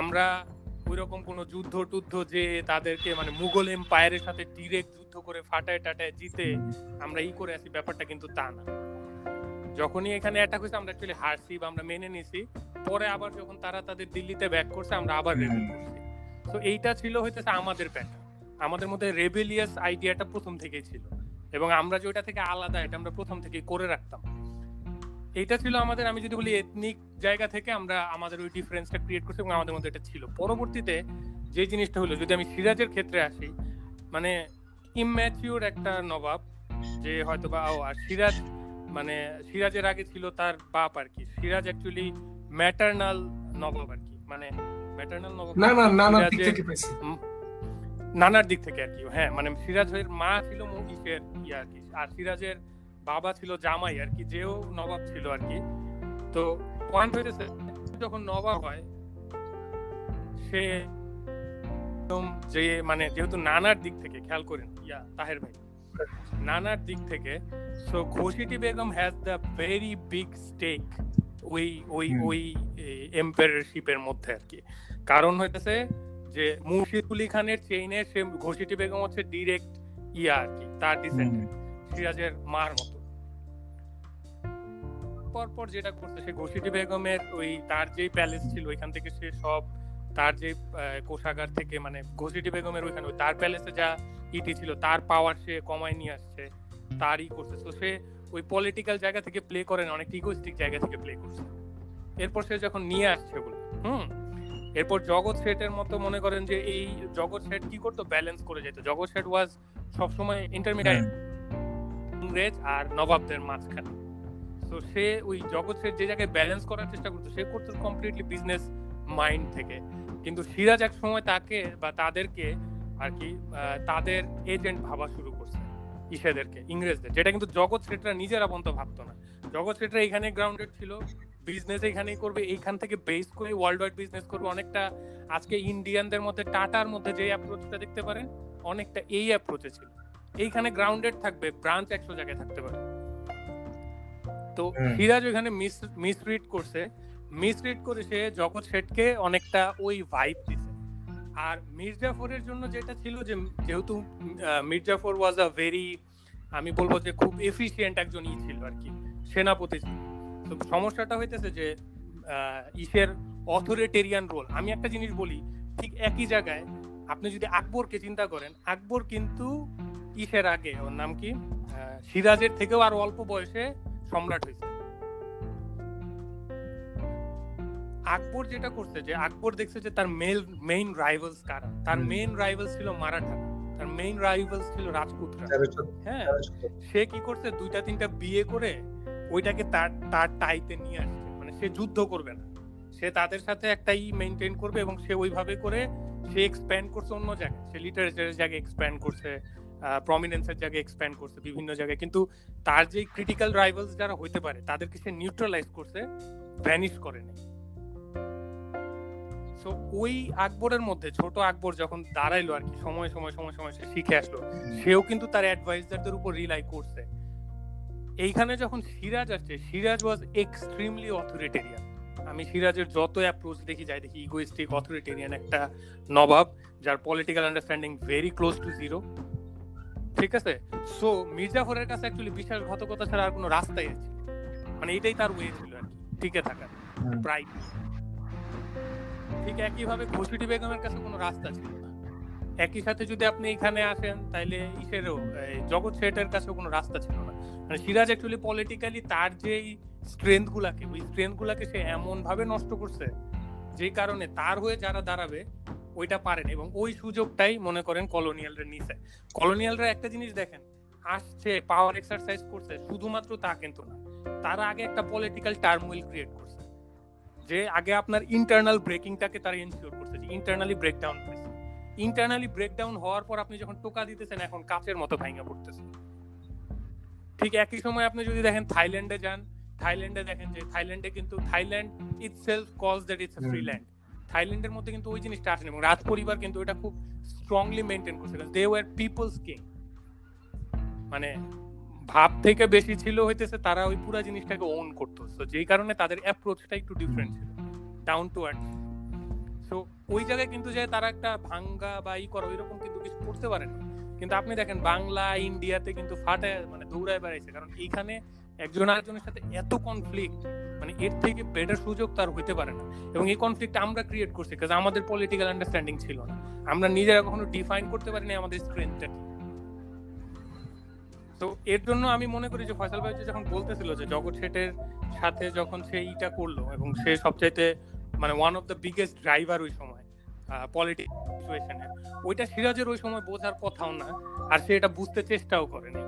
আমরা ওই রকম কোনো যুদ্ধ টুদ্ধ যে তাদেরকে মানে মুঘল এম্পায়ারের সাথে ডিরেক্ট যুদ্ধ করে ফাটায় টাটায় জিতে আমরা ই করে আসি ব্যাপারটা কিন্তু তা না। যখনই এখানে অ্যাটাক হয়েছে আমরা অ্যাকচুয়ালি হারছি বা আমরা মেনে নিছি পরে আবার যখন তারা তাদের দিল্লিতে ব্যাক করছে আমরা আবার রেবেল করছি। তো এইটা ছিল হইতেছে আমাদের প্যাটার্ন আমাদের মধ্যে রেবেলিয়াস আইডিয়াটা প্রথম থেকেই ছিল। এবং আমরা যে ওইটা থেকে আলাদা এটা আমরা প্রথম থেকে করে রাখতাম। এইটা ছিল আমাদের আমি যদি বলি এথনিক জায়গা থেকে আমরা আমাদের ওই ডিফারেন্সটা ক্রিয়েট করছি এবং আমাদের মধ্যে এটা ছিল। পরবর্তীতে যে জিনিসটা হলো যদি আমি সিরাজের ক্ষেত্রে আসি মানে ইম্যাচিওর একটা নবাব যে হয়তো বা ও আর সিরাজ মানে সিরাজের আগে ছিল তার বাপ আর কি। সিরাজ অ্যাকচুয়ালি ম্যাটারনাল নবাব আর কি। মানে ম্যাটারনাল নবাব না না সিরাজের- থেকে পেয়েছি। নানার দিক থেকে আর কি হ্যাঁ মানে সিরাজের মা ছিল মহিষের ইয়ে আর কি আর সিরাজের বাবা ছিল জামাই আর কি যেও নবাব ছিল আর কি। তো পয়েন্ট হইতেছে যখন নবাব হয় সে একদম যে মানে যেহেতু নানার দিক থেকে খেয়াল করেন ইয়া তাহের ভাই নানার দিক থেকে so Ghaseti Begum has the very big stake ওই ওই ওই এম্পায়ারশিপের মধ্যে আর কি। কারণ হইতেছে যে মুর্শিদ কুলি খানের চেইনে সে ঘোষিটি বেগম হচ্ছে ডিরেক্ট ইয়া আর কি তার ডিসেন্ডেন্ট সিরাজের মার মতো। পরপর যেটা করছে সে ঘোষিটি বেগমের ওই তার যে প্যালেস ছিল ওইখান থেকে সে সব তার যে কোষাগার থেকে মানে ঘোষিটি বেগমের ওইখানে ওই তার প্যালেসে যা ইটি ছিল তার পাওয়ার সে কমায় নিয়ে আসছে তারই করছে। তো সে ওই পলিটিক্যাল জায়গা থেকে প্লে করে না অনেক ইগোস্টিক জায়গা থেকে প্লে করছে। এরপর সে যখন নিয়ে আসছে ওগুলো হুম এরপর জগৎ শেঠের মতো মনে করেন যে এই জগৎ শেঠ কি করতো? ব্যালেন্স করে যেত। জগৎ শেঠ ওয়াজ সবসময় ইন্টারমিডিয়েট ইংরেজ আর নবাবদের মাঝখানে। তো সে ওই জগৎ শেঠ যে জায়গায় ব্যালেন্স করার চেষ্টা করতো, সে করতো কমপ্লিটলি বিজনেস মাইন্ড থেকে। কিন্তু সিরাজ এক সময় তাকে বা তাদেরকে আর কি তাদের এজেন্ট ভাবা শুরু করছে, ইসেদেরকে, ইংরেজদের। যেটা কিন্তু জগৎ শেঠরা নিজেরা পর্যন্ত ভাবতো না। জগৎ শেঠরা এখানে গ্রাউন্ডেড ছিল। বিজনেস এখানেই করবে এইখান থেকে বেস করে ওয়ার্ল্ড ওয়াইড বিজনেস করবে। অনেকটা আজকে ইন্ডিয়ানদের মধ্যে টাটার মধ্যে যে অ্যাপ্রোচটা দেখতে পারেন অনেকটা এই অ্যাপ্রোচে ছিল। এইখানে গ্রাউন্ডেড থাকবে ব্রাঞ্চ একশো জায়গায় থাকতে পারে। তো হুম। সিরাজ ওখানে মিস মিসরিড করছে। মিসরিড করে সে জগৎ শেঠকে অনেকটা ওই ভাইব দিছে। আর মির্জাফরের জন্য যেটা ছিল যে যেহেতু মির্জাফর ওয়াজ আ ভেরি আমি বলব যে খুব এফিসিয়েন্ট একজন ই ছিল আর কি সেনাপতি ছিল। তো সমস্যাটা হইতেছে যে ইসের অথরিটেরিয়ান রোল আমি একটা জিনিস বলি ঠিক একই জায়গায় আপনি যদি আকবরকে চিন্তা করেন আকবর কিন্তু ইসের আগে ওর নাম কি? সিরাজের থেকেও আর অল্প বয়সে সম্রাট হয়েছে। আকবর যেটা করছে যে আকবর দেখছে যে তার মেল মেইন রাইভালস কারা? তার মেইন রাইভালস ছিল মারাঠা। তার মেইন রাইভালস ছিল রাজপুতরা। হ্যাঁ সে কি করছে দুইটা তিনটা বিয়ে করে ওইটাকে তার তার টাইতে নিয়ে আসছে। মানে সে যুদ্ধ করবে না। সে তাদের সাথে একটাই মেনটেন করবে এবং সে ওইভাবে করে সে এক্সপ্যান্ড করছে অন্য জায়গায়। সে লিটারেচারের জায়গায় এক্সপ্যান্ড করছে প্রমিনেন্সের জায়গায় এক্সপ্যান্ড করছে বিভিন্ন জায়গায়। কিন্তু তার যে ক্রিটিক্যাল রাইভালস যারা হইতে পারে তাদেরকে সে নিউট্রালাইজ করছে ভ্যানিশ করে নেই। সো ওই আকবরের মধ্যে ছোট আকবর যখন দাঁড়াইলো আর কি সময় সময় সময় সময় সে শিখে আসলো সেও কিন্তু তার অ্যাডভাইজারদের উপর রিলাই করছে। এইখানে যখন সিরাজ আসছে সিরাজ ওয়াজ এক্সট্রিমলি অথরিটেরিয়ান আমি সিরাজের যত অ্যাপ্রোচ দেখি যাই দেখি ইগোইস্টিক অথরিটেরিয়ান একটা নবাব যার political understanding very close to zero ঠিক আছে? সো মির্জাফরের কাছে অ্যাকচুয়ালি বিশাল বিশ্বাসঘাতকতা ছাড়া আর কোনো রাস্তাই আছে। মানে এটাই তার ওয়ে ছিল আর কি টিকে থাকার। প্রায় ঠিক একইভাবে ঘুষুটি বেগমের কাছে কোনো রাস্তা ছিল একই সাথে যদি আপনি এখানে আসেন, তাইলে ইসেরও জগৎ শেঠের কাছেও কোনো রাস্তা ছিল না। মানে সিরাজ অ্যাকচুয়ালি পলিটিক্যালি তার যেই স্ট্রেংথ গুলাকে, ওই স্ট্রেংথ গুলাকে সে এমন ভাবে নষ্ট করছে, যে কারণে তার হয়ে যারা দাঁড়াবে, ওইটা পারেন এবং ওই সুযোগটাই মনে করেন কলোনিয়ালরা নিছে। কলোনিয়ালরা একটা জিনিস দেখেন, আসছে পাওয়ার এক্সারসাইজ করছে, শুধুমাত্র তা কিন্তু না। তারা আগে একটা পলিটিক্যাল টার্মুইল ক্রিয়েট করছে, যে আগে আপনার ইন্টারনাল ব্রেকিংটাকে তারা এনশিওর করছে, যে ইন্টারনালি ব্রেকডাউন হয়েছে ইন্টারনালি ব্রেকডাউন হওয়ার পর আপনি যখন টোকা দিতেছেন এখন কাচের মতো ভাঙা পড়তেছে। ঠিক একই সময় আপনি যদি দেখেন থাইল্যান্ডে যান থাইল্যান্ডে দেখেন যে থাইল্যান্ডে কিন্তু Thailand itself calls that it's free land থাইল্যান্ডের মধ্যে কিন্তু ওই জিনিসটা আসেনি এবং রাজ পরিবার কিন্তু এটা খুব স্ট্রংলি মেনটেন করছে দে ওয়ার পিপলস কিং মানে ভাব থেকে বেশি ছিল হইতেছে তারা ওই পুরো জিনিসটাকে ওন করতো। তো যেই কারণে তাদের অ্যাপ্রোচটা একটু ডিফারেন্ট ছিল। ডাউন টু আর্থ সো ওই জায়গায় কিন্তু যে তারা একটা ভাঙ্গা বা ই করো এরকম কিন্তু কিছু করতে পারেনি। কিন্তু আপনি দেখেন বাংলা, ইন্ডিয়াতে কিন্তু ফাটে মানে দৌড়ায় বেড়াইছে। কারণ এইখানে একজন আরেকজনের সাথে এত কনফ্লিক্ট মানে এর থেকে বেটার সুযোগ তার হইতে পারে না। এবং এই কনফ্লিক্ট আমরা ক্রিয়েট করছি কারণ আমাদের পলিটিক্যাল আন্ডারস্ট্যান্ডিং ছিল না। আমরা নিজেরা কখনো ডিফাইন করতে পারিনি আমাদের স্ট্রেংথটা কি। তো এর জন্য আমি মনে করি যে ফয়সাল ভাই যখন বলতেছিল যে জগৎ শেঠের সাথে যখন সে ইটা করল, এবং সে সবচাইতে মানে one of the biggest driver ওই সময় পলিটিক্স সিচুয়েশনে ওইটা সিরাজের ওই সময় বোঝার কথাও না আর সে এটা বুঝতে চেষ্টাও করেনি।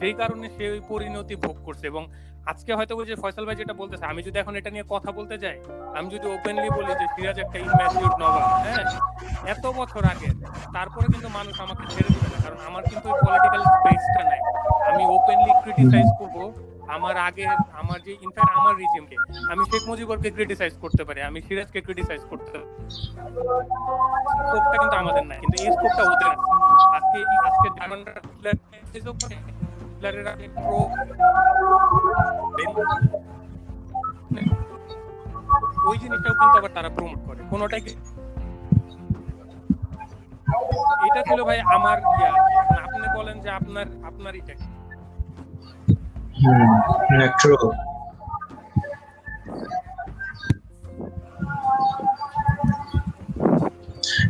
যেই কারণে সে ওই পরিণতি ভোগ করছে এবং আজকে হয়তো ওই যে ফয়সাল ভাই যেটা বলতেছে আমি যদি এখন এটা নিয়ে কথা বলতে যাই আমি যদি ওপেনলি বলি যে সিরাজ একটা ইনম্যাচিউর নবাব হ্যাঁ এত বছর আগে তারপরে কিন্তু মানুষ আমাকে ছেড়ে দিবে না কারণ আমার কিন্তু ওই পলিটিক্যাল স্পেসটা নাই। আমি ওপেনলি ক্রিটিসাইজ করব আমার আগে আমার যে ইনফ্যাক্ট আমার রিজিমকে আমি শেখ মুজিবুরকে ক্রিটিসাইজ করতে পারি, আমি সিরাজকে ক্রিটিসাইজ করতে পারি। স্কোপটা কিন্তু আমাদের নাই, কিন্তু এই স্কোপটা ওদের আজকে আজকে জার্মানরা হিটলারের আগে প্রো ওই জিনিসটাও কিন্তু আবার তারা প্রমোট করে, কোনোটাই এটা ছিল ভাই আমার ইয়া। আপনি বলেন যে আপনার আপনার এটা কি? ট্রু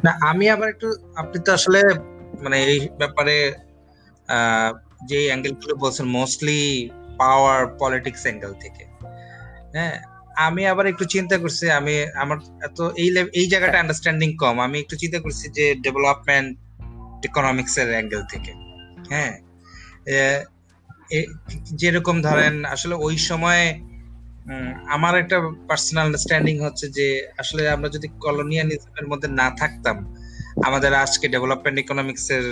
না, আমি আবার একটু, আপনি তো আসলে মানে এই ব্যাপারে যে অ্যাঙ্গেলগুলো বলছেন মোস্টলি পাওয়ার পলিটিক্স অ্যাঙ্গেল থেকে। হ্যাঁ আমি আবার একটু চিন্তা করছি, আমি, আমার এত এই এই জায়গাটা আন্ডারস্ট্যান্ডিং কম। আমি একটু চিন্তা করছি যে ডেভেলপমেন্ট ইকোনমিক্স এর অ্যাঙ্গেল থেকে। হ্যাঁ যেরকম ধরেন আসলে ওই সময় আমার একটা পার্সোনাল আন্ডারস্ট্যান্ডিং হচ্ছে যে আসলে আমরা যদি কলোনিয়ালিজমের মধ্যে না থাকতাম, আমাদের আজকে ডেভেলপমেন্ট ইকোনমিক্স এর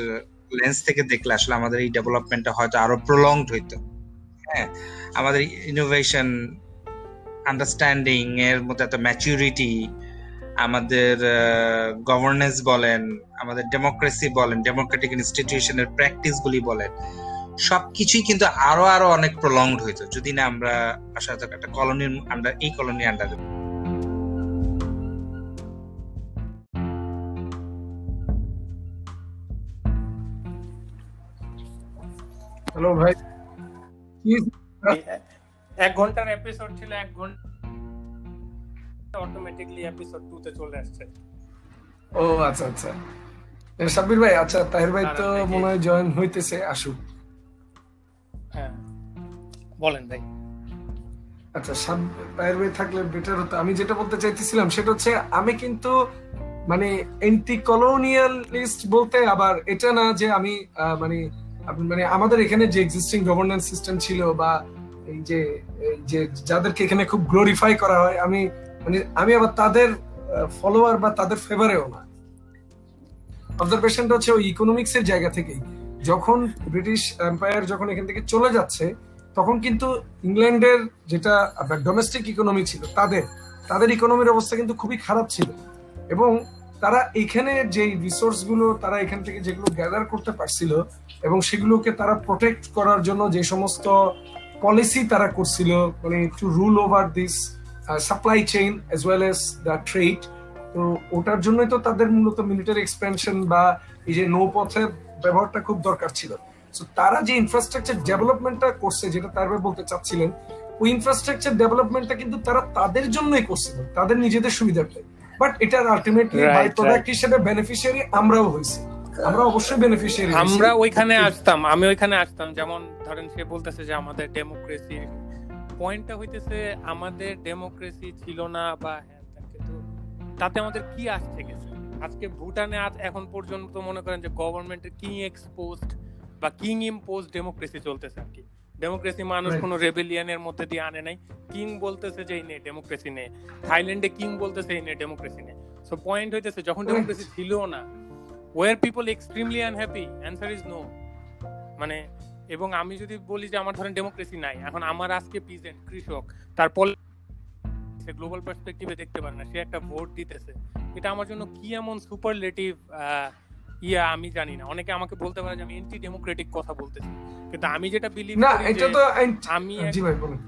লেন্স থেকে দেখলে আসলে আমাদের এই ডেভেলপমেন্টটা হয়তো আরও প্রলংড হইতো। হ্যাঁ আমাদের ইনোভেশন আন্ডারস্ট্যান্ডিং এর মধ্যে এত ম্যাচুরিটি আমাদের গভর্নেন্স বলেন, আমাদের ডেমোক্রেসি বলেন ডেমোক্রেটিক ইনস্টিটিউশনের প্র্যাকটিস গুলি বলেন সবকিছুই কিন্তু আরও আরও অনেক প্রলংড হইতো যদি না আমরা আসলে একটা কলোনির আন্ডার এই কলোনি আন্ডার হ্যালো ভাই। এক ঘণ্টার এপিসোড ছিল এক ঘণ্টা অটোমেটিকলি এপিসোড টু তে চলে আসছে। ও আচ্ছা আচ্ছা। সাব্বির ভাই আচ্ছা তাহির ভাই তো মনে হয় জয়েন হইতেছে আসুক। বলেন ভাই। আচ্ছা ভাই থাকলে বেটার হতো। আমি যেটা বলতে চাইতেছিলাম সেটা হচ্ছে, আমি কিন্তু মানে এন্টি কলোনিয়ালিস্ট বলতে আবার এটা না যে আমি মানে মানে আমাদের এখানে যে এক্সিস্টিং গভর্নেন্স সিস্টেম ছিল বা এই যে যে যাদেরকে এখানে খুব গ্লোরিফাই করা হয়, আমি মানে আমি আবার তাদের ফলোয়ার বা তাদের ফেভারেও না। অবজারভেশনটা হচ্ছে ওই ইকোনমিক্স এর জায়গা থেকেই। যখন ব্রিটিশ এম্পায়ার যখন এখান থেকে চলে যাচ্ছে তখন কিন্তু ইংল্যান্ডের যেটা ডোমেস্টিক ইকোনমি ছিল, তাদের তাদের ইকোনমির অবস্থা কিন্তু খুবই খারাপ ছিল। এবং তারা এখানে যে রিসোর্সগুলো তারা এখান থেকে যেগুলো গ্যাদার করতে পারছিল, এবং সেগুলোকে তারা প্রোটেক্ট করার জন্য যে সমস্ত পলিসি তারা করছিল মানে to rule over this supply chain as well as the trade তো ওটার জন্যই তো তাদের মূলত মিলিটারি এক্সপেনশন বা এই যে নৌপথের ব্যবহারটা খুব দরকার ছিল। তারা যে ইনফ্রাস্ট্রাকচার ডেভেলপমেন্টটা করছে যেটা তারপরে বলতে চাচ্ছিলেন ওই ইনফ্রাস্ট্রাকচার ডেভেলপমেন্টটা কিন্তু তারা তাদের জন্যই করছিল তাদের নিজেদের সুবিধার্থে বাট এটার আলটিমেটলি বাই প্রোডাক্ট হিসেবে বেনিফিশিয়ারি আমরাও হয়েছি। আমরা অবশ্যই বেনিফিশিয়ারি আমরা ওইখানে আসতাম আমি ওইখানে আসতাম যেমন ধরেন সে বলতেছে যে আমাদের ডেমোক্রেসি পয়েন্টটা হইতেছে আমাদের ডেমোক্রেসি ছিল না বা কিন্তু তাতে আমাদের কি আসছে গেছে? আজকে ভুটানে আজ এখন পর্যন্ত মনে করেন যে গভর্নমেন্টের কিং এক্সপোজড বা কিং ইম্পোজ ডেমোক্রেসি চলতেছে আর কি। ডেমোক্রেসি মানুষ. কোনো রেবেলিয়ানের মধ্যে দিয়ে আনে নাই। কিং বলতেছে যে এই নে ডেমোক্রেসি নে। থাইল্যান্ডে কিং বলতেছে এই নে ডেমোক্রেসি নে। সো পয়েন্ট হইতেছে যখন ডেমোক্রেসি ছিল না were people extremely unhappy answer is no মানে এবং আমি যদি বলি যে আমার ধরেন ডেমোক্রেসি নাই এখন আমার আজকে প্রেজেন্ট কৃষক তার পল গ্লোবাল পার্সপেক্টিভে দেখতে পারে না সে একটা ভোট দিতেছে। এটা আমার জন্য কি এমন সুপারলেটিভ ইয়া আমি জানি না। অনেকে আমাকে বলতে পারে যে আমি এন্টি ডেমোক্রেটিক কথা বলতেছি। কিন্তু আমি যেটা বিলিভ না এটা তো আমি জি ভাই বলুন।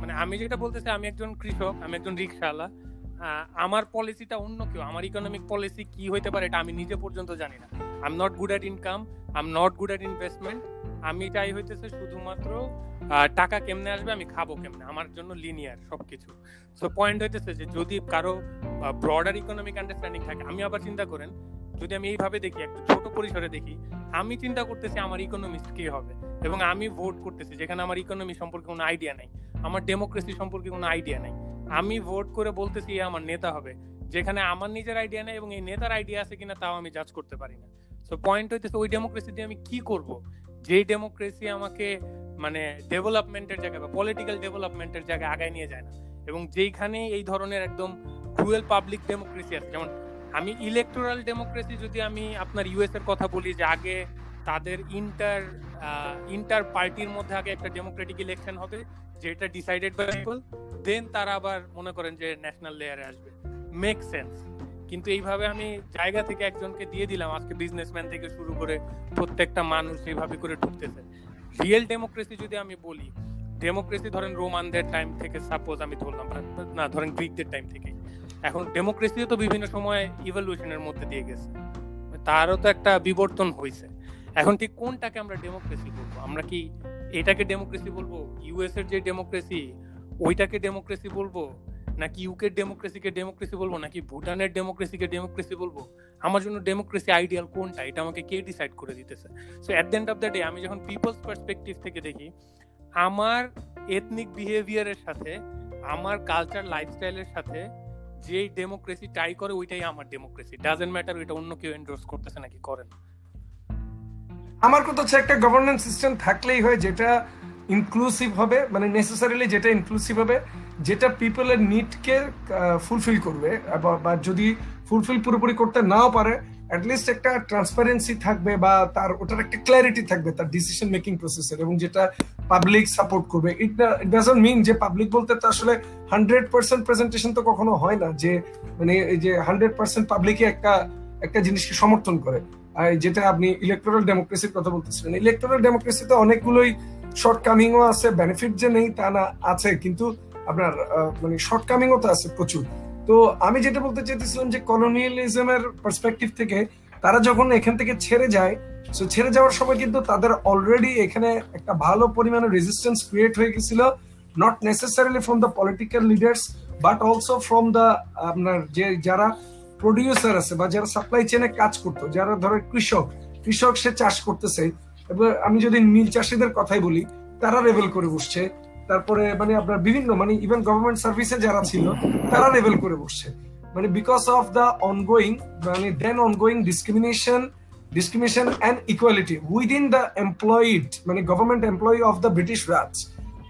মানে আমি যেটা বলতেছি আমি একজন কৃষক আমি একজন আমার পলিসিটা অন্য কেউ। আমার ইকোনমিক পলিসি কি হইতে পারে এটা আমি নিজে পর্যন্ত জানি না। I am not good at income I am not good at investment আমি চাই হইতেছে শুধুমাত্র টাকা কেমনে আসবে আমি খাব কেমনে। আমার জন্য লিনিয়ার সবকিছু। সো পয়েন্ট হইতেছে যে যদি কারও ব্রডার ইকোনমিক আন্ডারস্ট্যান্ডিং থাকে আমি আবার চিন্তা করেন যদি আমি এইভাবে দেখি, একটা ছোট পরিসরে দেখি, আমি চিন্তা করতেছি আমার ইকোনমিস্ট কি হবে এবং আমি ভোট করতেছি, যেখানে আমার ইকোনমি সম্পর্কে কোনো আইডিয়া নাই, আমার ডেমোক্রেসি সম্পর্কে কোনো আইডিয়া নাই। আমি ভোট করে বলতেছি আমার নেতা হবে। যেখানে আমার নিজের আইডিয়া নেই এবং এই নেতার আইডিয়া আছে কিনা তাও আমি জাজ করতে পারি না। সো পয়েন্ট হইতেছে ওই ডেমোক্রেসি দিয়ে আমি কি করব? যেই ডেমোক্রেসি আমাকে মানে ডেভেলপমেন্টের জায়গায় বা পলিটিক্যাল ডেভেলপমেন্টের জায়গায় আগায় নিয়ে যায় না। এবং যেইখানে এই ধরনের একদম ক্রুয়েল পাবলিক ডেমোক্রেসি আছে, যেমন আমি ইলেকটোরাল ডেমোক্রেসি যদি আমি আপনার ইউএস এর কথা বলি যে আগে তাদের ইন্টার ইন্টার পার্টির মধ্যে আগে একটা ডেমোক্রেটিক ইলেকশন হবে, যেটা ডিসাইডেড বাই পিপল দেন তারা আবার মনে করেন যে ন্যাশনাল লেয়ারে আসবে। মেক সেন্স কিন্তু এইভাবে আমি জায়গা থেকে একজনকে দিয়ে দিলাম, আজকে বিজনেসম্যান থেকে শুরু করে প্রত্যেকটা মানুষ এইভাবে করে ঢুকতেছে। রিয়েল ডেমোক্রেসি যদি আমি বলি ডেমোক্রেসি ধরেন রোমানদের টাইম থেকে সাপোজ আমি ধরলাম, না ধরেন গ্রিকদের টাইম থেকে। এখন ডেমোক্রেসিও তো বিভিন্ন সময় ইভলিউশনের মধ্যে দিয়ে গেছে। তারও তো একটা বিবর্তন হয়েছে এখন ঠিক কোনটাকে আমরা ডেমোক্রেসি বলব? আমরা কি এটাকে ডেমোক্রেসি বলব? ইউএস এর যে ডেমোক্রেসি ওইটাকে ডেমোক্রেসি বলব? নাকি ইউকে ডেমোক্রেসিকে ডেমোক্রেসি বলব? নাকি ভুটানের ডেমোক্রেসিকে ডেমোক্রেসি বলব? আমার জন্য ডেমোক্রেসি আইডিয়াল কোনটা? এটা আমাকে কে ডিসাইড করে দিতেছে? So at the end of the day আমি যখন পিপলস পার্সপেক্টিভ থেকে দেখি, আমার এথনিক বিহেভিয়ারের সাথে, আমার কালচার লাইফস্টাইলের সাথে যেই ডেমোক্রেসি ট্রাই করে, ওইটাই আমার ডেমোক্রেসি ডাজেন্ট ম্যাটার ওইটা অন্য কেউ এন্ডোর্স করতেছে নাকি করেন আমার কথা হচ্ছে একটা গভর্নেন্স সিস্টেম থাকলেই হয় যেটা ইনক্লুসিভ হবে মানে নেসেসারিলি যেটা ইনক্লুসিভ হবে, যেটা পিপলের নিডকে ফুলফিল করবে, বা যদি ফুলফিল পুরোপুরি করতে নাও পারে অ্যাটলিস্ট একটা ট্রান্সপারেন্সি থাকবে বা তার ওটার একটা ক্ল্যারিটি থাকবে তার ডিসিশন মেকিং প্রসেসের এবং যেটা পাবলিক সাপোর্ট করবে। ইট ডাজন্ট মিন যে পাবলিক বলতে তো আসলে হান্ড্রেড পার্সেন্ট প্রেজেন্টেশন তো কখনো হয় না যে মানে এই যে হান্ড্রেড পার্সেন্ট পাবলিকই একটা একটা জিনিসকে সমর্থন করে। যেটা আপনি ইলেকট্রাল ডেমোক্রেসির কথা বলতেছিলেন ইলেকট্রাল ডেমোক্রেসিতে অনেকগুলোই শর্টকামিংও আছে বেনিফিট যে নেই তা না, আছে। কিন্তু আপনার মানে শর্টকামিংও তো আছে প্রচুর। তো আমি যেটা বলতে চাইতেছিলাম যে কলোনিয়ালিজমের পার্সপেক্টিভ থেকে তারা যখন এখান থেকে ছেড়ে যায় সো ছেড়ে যাওয়ার সময় কিন্তু তাদের অলরেডি এখানে একটা ভালো পরিমাণে রেজিস্ট্যান্স ক্রিয়েট হয়ে গেছিল not necessarily from the political leaders but also from the আপনার যে যারা প্রডিউসার আছে বা যারা সাপ্লাই চেনে কাজ করতো, যারা ধরো কৃষক কৃষক সে চাষ করতেছে, এবার আমি যদি নীল চাষিদের কথাই বলি, তারা রেবেল করে বসছে। তারপরে মানে আপনার বিভিন্ন মানে ইভেন গভর্নমেন্ট সার্ভিসে যারা ছিল, তারা লেভেল করে বসছে। মানে বিকজ অফ দ্য অনগোয়িং মানে then ongoing discrimination discrimination and equality within the employed মানে government employee of the British Raj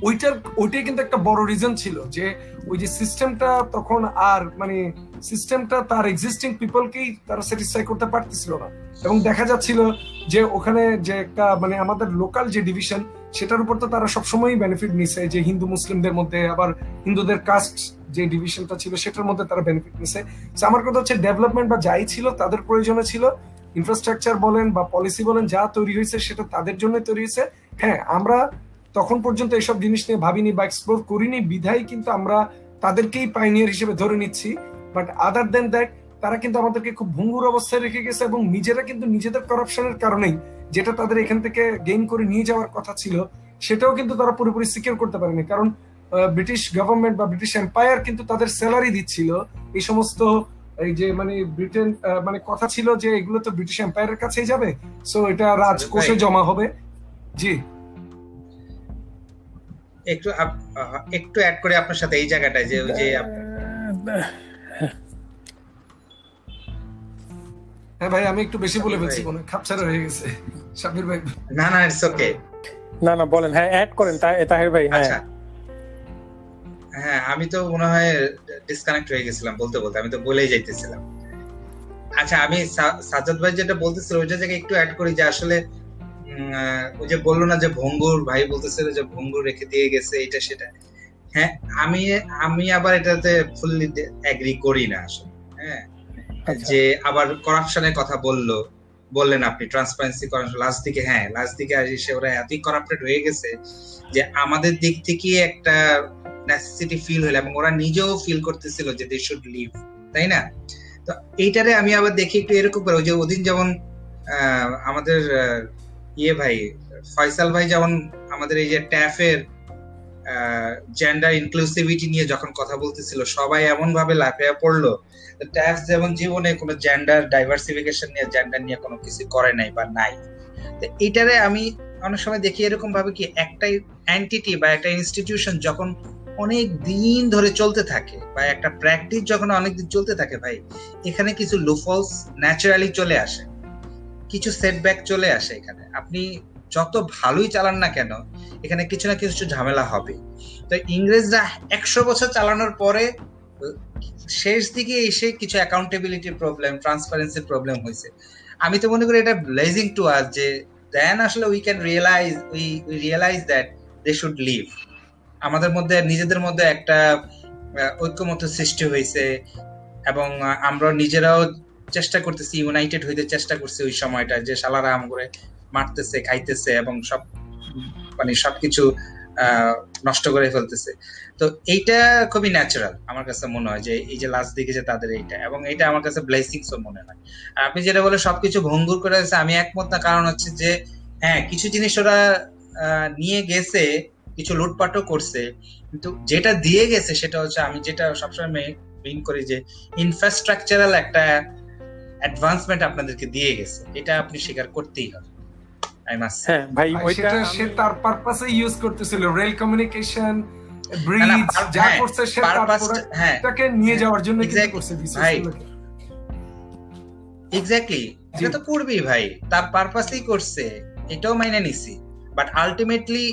ওইটার, ওইটাই কিন্তু একটা বড় রিজন ছিল যে ওই যে সিস্টেমটা তখন আর মানে সিস্টেমটা তার এক্সিস্টিং পিপলকেই তারা স্যাটিসফাই করতে পারতেছিল না। এবং দেখা যাচ্ছিল যে ওখানে যে একটা মানে আমাদের লোকাল যে ডিভিশন সেটার উপর তো তারা সবসময়ই বেনিফিট নিছে, যে হিন্দু মুসলিমদের মধ্যে, আবার হিন্দুদের কাস্ট যে ডিভিশনটা ছিল সেটার মধ্যে তারা বেনিফিট নিছে। আমার কথা হচ্ছে ডেভেলপমেন্ট বা যাই ছিল, তাদের প্রয়োজনে ছিল। ইনফ্রাস্ট্রাকচার বলেন বা পলিসি বলেন, যা তৈরি হয়েছে সেটা তাদের জন্য তৈরি হয়েছে। হ্যাঁ আমরা তখন পর্যন্ত এসব জিনিস নিয়ে ভাবিনি বা এক্সপ্লোর করিনি। বিধায় কিন্তু আমরা তাদেরকেই পাইনিয়ার হিসেবে ধরে নিচ্ছি। বাট আদার দেন দ্যাট তারা কিন্তু আমাদেরকে খুব ভঙ্গুর অবস্থায় রেখে গেছে এবং নিজেরা কিন্তু নিজেদের করাপশনের কারণেই যেটা তাদের এখান থেকে গেইন করে নিয়ে যাওয়ার কথা ছিল সেটাও কিন্তু তারা পুরোপুরি সিকিউর করতে পারেনি। কারণ ব্রিটিশ গভর্নমেন্ট বা ব্রিটিশ এম্পায়ার কিন্তু তাদের স্যালারি দিচ্ছিল। এই সমস্ত এই যে মানে ব্রিটেন আহ, মানে কথা ছিল যে এগুলো তো ব্রিটিশ এম্পায়ারের কাছেই যাবে। সো এটা রাজকোষে জমা হবে। জি। একটু একটু অ্যাড করে আপনার সাথে এই জায়গাটায় যে ওই যে হ্যাঁ ভাই আমি একটু বেশি বলে ফেলছি মনে হয় খাপছাড়া হয়ে গেছে। সাবির ভাই। না না ইটস ওকে না না বলেন। হ্যাঁ অ্যাড করেন তাহের ভাই হ্যাঁ। আচ্ছা। হ্যাঁ আমি তো মনে হয় ডিসকানেক্ট হয়ে গেছিলাম বলতে বলতে। আমি তো বলেই যাইতেছিলাম। আচ্ছা আমি সা- সাজ্জাদ ভাই যেটা বলতেছিল ওইটা থেকে একটু অ্যাড করি যে আসলে উম, ওই যে বলল না যে ভঙ্গুর ভাই বলতেছিল যে ভঙ্গুর রেখে দিয়ে গেছে এটা সেটা। হ্যাঁ আমি আমি আবার এটাতে ফুললি এগ্রি করি না আসলে হ্যাঁ। যে আবার করাপশনের কথা বলল, বললেন আপনি ট্রান্সপারেন্সি করেন লাস্ট দিকে হ্যাঁ লাস্ট দিকে এসে ওরা এতই করাপ্টেড হয়ে গেছে যে আমাদের দিক থেকে একটা নেসেসিটি ফিল হলো এবং ওরা নিজেও ফিল করতেছিল যে দে শুড লিভ তাই না? তো এইটারে আমি আবার দেখি একটু এরকম করে। যে ওদিন যেমন আমাদের ইয়ে ভাই, ফয়সাল ভাই যেমন আমাদের এই যে ট্যাফের জেন্ডার ইনক্লুসিভিটি নিয়ে যখন কথা বলতেছিল, সবাই এমন ভাবে লাফিয়ে পড়ল ট্যাফ যেমন জীবনে কোনো জেন্ডার ডাইভার্সিফিকেশন নিয়ে জেন্ডার নিয়ে কোনো কিছু করে নাই বা নাই। তো এটারে আমি অনেক সময় দেখি এরকম ভাবে কি একটা অ্যান্টিটি বা একটা ইনস্টিটিউশন যখন অনেক দিন ধরে চলতে থাকে বা একটা প্র্যাকটিস যখন অনেক দিন চলতে থাকে ভাই, এখানে কিছু লুফলস ন্যাচারালি চলে আসে। কিছু সেটব্যাক চলে আসে এখানে। আপনি যত ভালোই চালান না কেন, এখানে কিছু না কিছু ঝামেলা হবে। তো ইংরেজরা একশো বছর চালানোর পরে, শেষ দিকে এসে কিছু অ্যাকাউন্টেবিলিটি প্রবলেম ট্রান্সপারেন্সি প্রবলেম হয়েছে। আমি তো মনে করি এটা ব্লেজিং টু আস যে দেন আসলে we can realise we we realise that they should leave আমাদের মধ্যে, নিজেদের মধ্যে একটা ঐক্যমত সৃষ্টি হয়েছে এবং আমরা নিজেরাও চেষ্টা করতেছি ইউনাইটেড হইতে চেষ্টা করছি ওই সময়টা যে শালারা আম করে মারতেছে, খাইতেছে এবং সব মানে সবকিছু নষ্ট করে ফেলতেছে। তো এইটা খুবই ন্যাচারাল আমার কাছে মনে হয় যে, এই যে লাস্ট দিকে যে তাদের এইটা। এবং এটা আমার কাছে ব্লেসিংস মনে হয়। আপনি যেটা বলে সবকিছু ভঙ্গুর করে দিয়েছে, আমি একমত না। কারণ হচ্ছে যে হ্যাঁ কিছু জিনিস ওরা নিয়ে গেছে, কিছু লুটপাটও করছে। কিন্তু যেটা দিয়ে গেছে সেটা হচ্ছে, আমি যেটা সবসময় মেইন করি যে ইনফ্রাস্ট্রাকচারাল একটা অ্যাডভান্সমেন্ট আপনাদেরকে দিয়ে গেছে। এটা আপনি স্বীকার করতেই হবে। আই মাস্ট হ্যাঁ ভাই ভাই, ওইটা সে তার পারপাসে ইউজ করতেছিল। রেল কমিউনিকেশন ব্রিজ যা হ্যাঁ, করছে সে তার পারপাস প্রোডাক্টটাকে হ্যাঁ। নিয়ে যাওয়ার জন্য কিন্তু করছে এক্স্যাক্টলি এটা তো করবেই ভাই। তার পারপাসেই করছে। এটাও মাইনে নিছি। But ultimately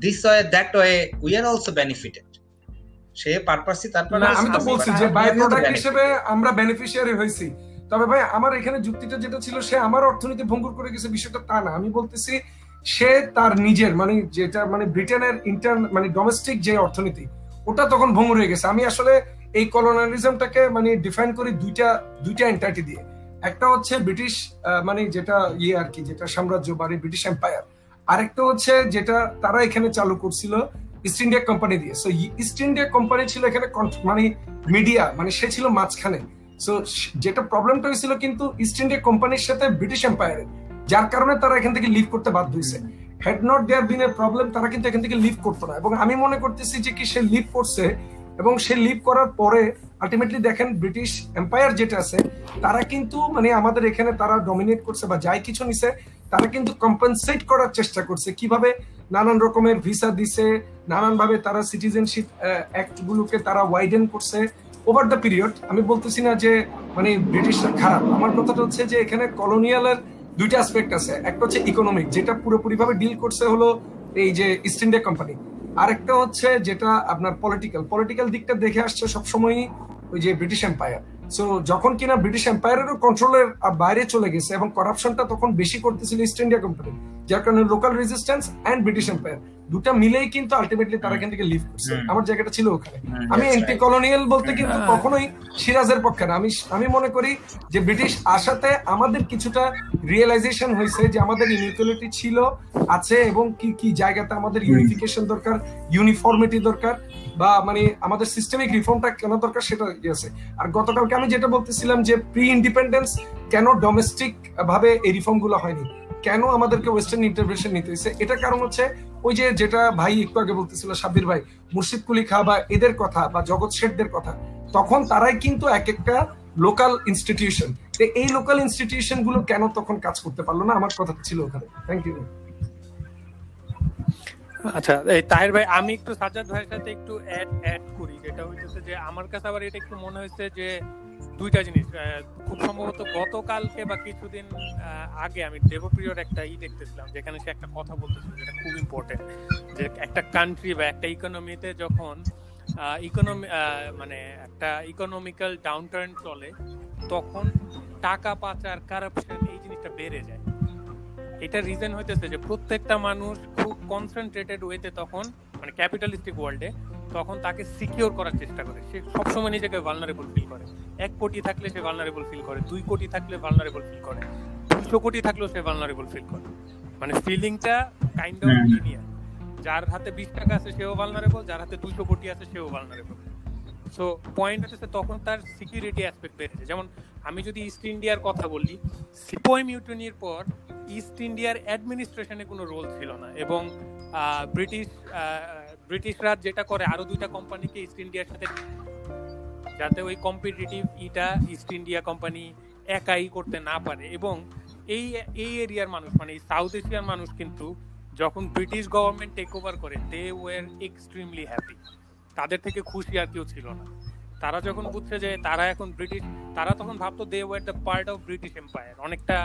this way that way we are also benefited সে পারপাসই তার না আমি তো বলছি যে বাই প্রোডাক্ট হিসেবে আমরা বেনিফিশিয়ারি হয়েছি। তবে ভাই, আমার এখানে যুক্তিটা যেটা ছিল, সে আমার অর্থনীতি ভঙ্গুর করে গেছে, বিষয়টা তা না। আমি বলতেছি, সে তার নিজের মানে যেটা মানে ব্রিটেনের ইন্টার মানে ডোমেস্টিক যে অর্থনীতি, ওটা তখন ভঙ্গুর হয়ে গেছে। আমি আসলে এই কলোনালিজমটাকে মানে ডিফাইন করি দুইটা দুইটা এন্টাইটি দিয়ে। একটা হচ্ছে ব্রিটিশ মানে যেটা ইয়ে আর কি, যেটা সাম্রাজ্য মানে ব্রিটিশ এম্পায়ার আরেকটা হচ্ছে যেটা তারা এখানে চালু করছিল ইস্ট ইন্ডিয়া কোম্পানি দিয়ে। সো ইস্ট ইন্ডিয়া কোম্পানি ছিল এখানে মানে মিডিয়া মানে সে ছিল মাঝখানে। সো যেটা প্রবলেমটা হয়েছিল কিন্তু ইস্ট ইন্ডিয়া কোম্পানির সাথে ব্রিটিশ এম্পায়ারের যার কারণে তারা এখান থেকে লিভ করতে বাধ্য হয়েছে। Had not there been a problem তারা কিন্তু এখান থেকে লিভ করতো না। এবং আমি মনে করতেছি যে কি সে লিভ করছে এবং সে লিভ করার পরে আলটিমেটলি দেখেন ব্রিটিশ এম্পায়ার যেটা আছে তারা কিন্তু মানে আমাদের এখানে তারা ডমিনেট করছে বা যাই কিছু নিছে তারা কিন্তু কম্পেনসেট করার চেষ্টা করছে। কীভাবে নানান রকমের ভিসা দিছে নানান ভাবে তারা সিটিজেনশিপ অ্যাক্ট গুলোকে তারা ওয়াইডেন করছে ওভার দ্য পিরিয়ড আমি বলতেছি না যে মানে ব্রিটিশরা খারাপ। আমার কথাটা হচ্ছে যে, এখানে কলোনিয়ালের দুইটা অ্যাসপেক্ট আছে। একটা হচ্ছে ইকোনমিক যেটা পুরোপুরি ভাবে ডিল করছে হলো এই যে ইস্ট ইন্ডিয়া কোম্পানি আরেকটা হচ্ছে যেটা আপনার পলিটিক্যাল পলিটিক্যাল দিকটা দেখে আসছে সবসময়ই ওই যে ব্রিটিশ এম্পায়ার সো যখন কিনা ব্রিটিশ এম্পায়ারেরও কন্ট্রোলের বাইরে চলে গেছে এবং করাপশনটা তখন বেশি করতেছিল ইস্ট ইন্ডিয়া কোম্পানি যার কারণে local resistance and British empire দুটা মিলেই কিন্তু আলটিমেটলি তারা এখান থেকে লিভ করছে। আমার জায়গাটা ছিল ওখানে। আমি এন্টি কলোনিয়াল বলতে কিন্তু হ্যাঁ। কখনোই সিরাজের পক্ষে না। আমি আমি মনে করি যে ব্রিটিশ আসাতে আমাদের কিছুটা রিয়েলাইজেশন হয়েছে যে আমাদের ইনইকুয়ালিটি ছিল আছে এবং কি কি জায়গাতে আমাদের ইউনিফিকেশন দরকার ইউনিফর্মিটি দরকার বা মানে আমাদের সিস্টেমিক রিফর্মটা কেন দরকার সেটা ইয়ে আছে। আর গতকালকে আমি যেটা বলতেছিলাম যে প্রি ইন্ডিপেন্ডেন্স কেন ডোমেস্টিক ভাবে এই রিফর্মগুলো হয়নি? কেন আমাদেরকে ওয়েস্টার্ন ইন্টারভেনশন নিতে হয়েছে? এটা কারণ হচ্ছে ওই যে যেটা ভাই একটু আগে বলতেছিল, সাব্বির ভাই, মুর্শিদ কুলি খা বা এদের কথা বা জগৎ শেঠদের কথা, তখন তারাই কিন্তু এক একটা লোকাল ইনস্টিটিউশন এই লোকাল ইনস্টিটিউশনগুলো কেন তখন কাজ করতে পারল না? আমার কথা ছিল ওখানে। থ্যাংক ইউ আচ্ছা এই তাহের ভাই, আমি একটু সাজ্জাদ ভাইয়ের সাথে একটু অ্যাড অ্যাড করি। যেটা হচ্ছে যে, আমার কাছে আবার এটা একটু মনে হয়েছে যে দুইটা জিনিস খুব সম্ভবত গতকালকে বা কিছুদিন আগে আমি দেবপ্রিয়র একটা ই দেখতেছিলাম, যেখানে সে একটা কথা বলতেছিল যেটা খুব ইম্পর্টেন্ট যে একটা কান্ট্রি বা একটা ইকোনমিতে যখন ইকোনমি মানে একটা ইকোনমিক্যাল ডাউনটার্ন চলে, তখন টাকা পাচার কারাপশন এই জিনিসটা বেড়ে যায়। এটা রিজন হইতেছে যে প্রত্যেকটা মানুষ খুব কনসেন্ট্রেটেড ওয়েতে তখন মানে ক্যাপিটালিস্টিক ওয়ার্ল্ডে তখন তাকে সিকিউর করার চেষ্টা করে। সে সবসময় নিজেকে ভালনারেবল ফিল করে। এক কোটি থাকলে সে ভালনারেবল ফিল করে দুই কোটি থাকলে ভালনারেবল ফিল করে দুশো কোটি থাকলেও সে ভালনারেবল ফিল করে। মানে ফিলিংটা কাইন্ড অফ। লিনিয়ার যার হাতে বিশ টাকা আছে সেও ভালনারেবল যার হাতে দুশো কোটি আছে সেও ভালনারেবল সো পয়েন্ট হচ্ছে তখন তার সিকিউরিটি অ্যাসপেক্ট বেড়েছে যেমন আমি যদি ইস্ট ইন্ডিয়ার কথা বলি সিপোয় মিউটনির পর ইস্ট ইন্ডিয়ার অ্যাডমিনিস্ট্রেশনে কোনো রোল ছিল না এবং ব্রিটিশ ব্রিটিশরা যেটা করে আরও দুইটা কোম্পানিকে ইস্ট ইন্ডিয়ার সাথে যাতে ওই কম্পিটিটিভ ইটা ইস্ট ইন্ডিয়া কোম্পানি একাই করতে না পারে। এবং এই এই এরিয়ার মানুষ মানে সাউথ এশিয়ার মানুষ কিন্তু যখন ব্রিটিশ গভর্নমেন্ট টেক ওভার করে দে ওয়ার এক্সট্রিমলি হ্যাপি তাদের থেকে খুশি আর কেউ ছিল না। তারা যখন বুঝছে যে তারা এখন ব্রিটিশ তারা তখন ভাবতো they were the part of British empire অনেকটা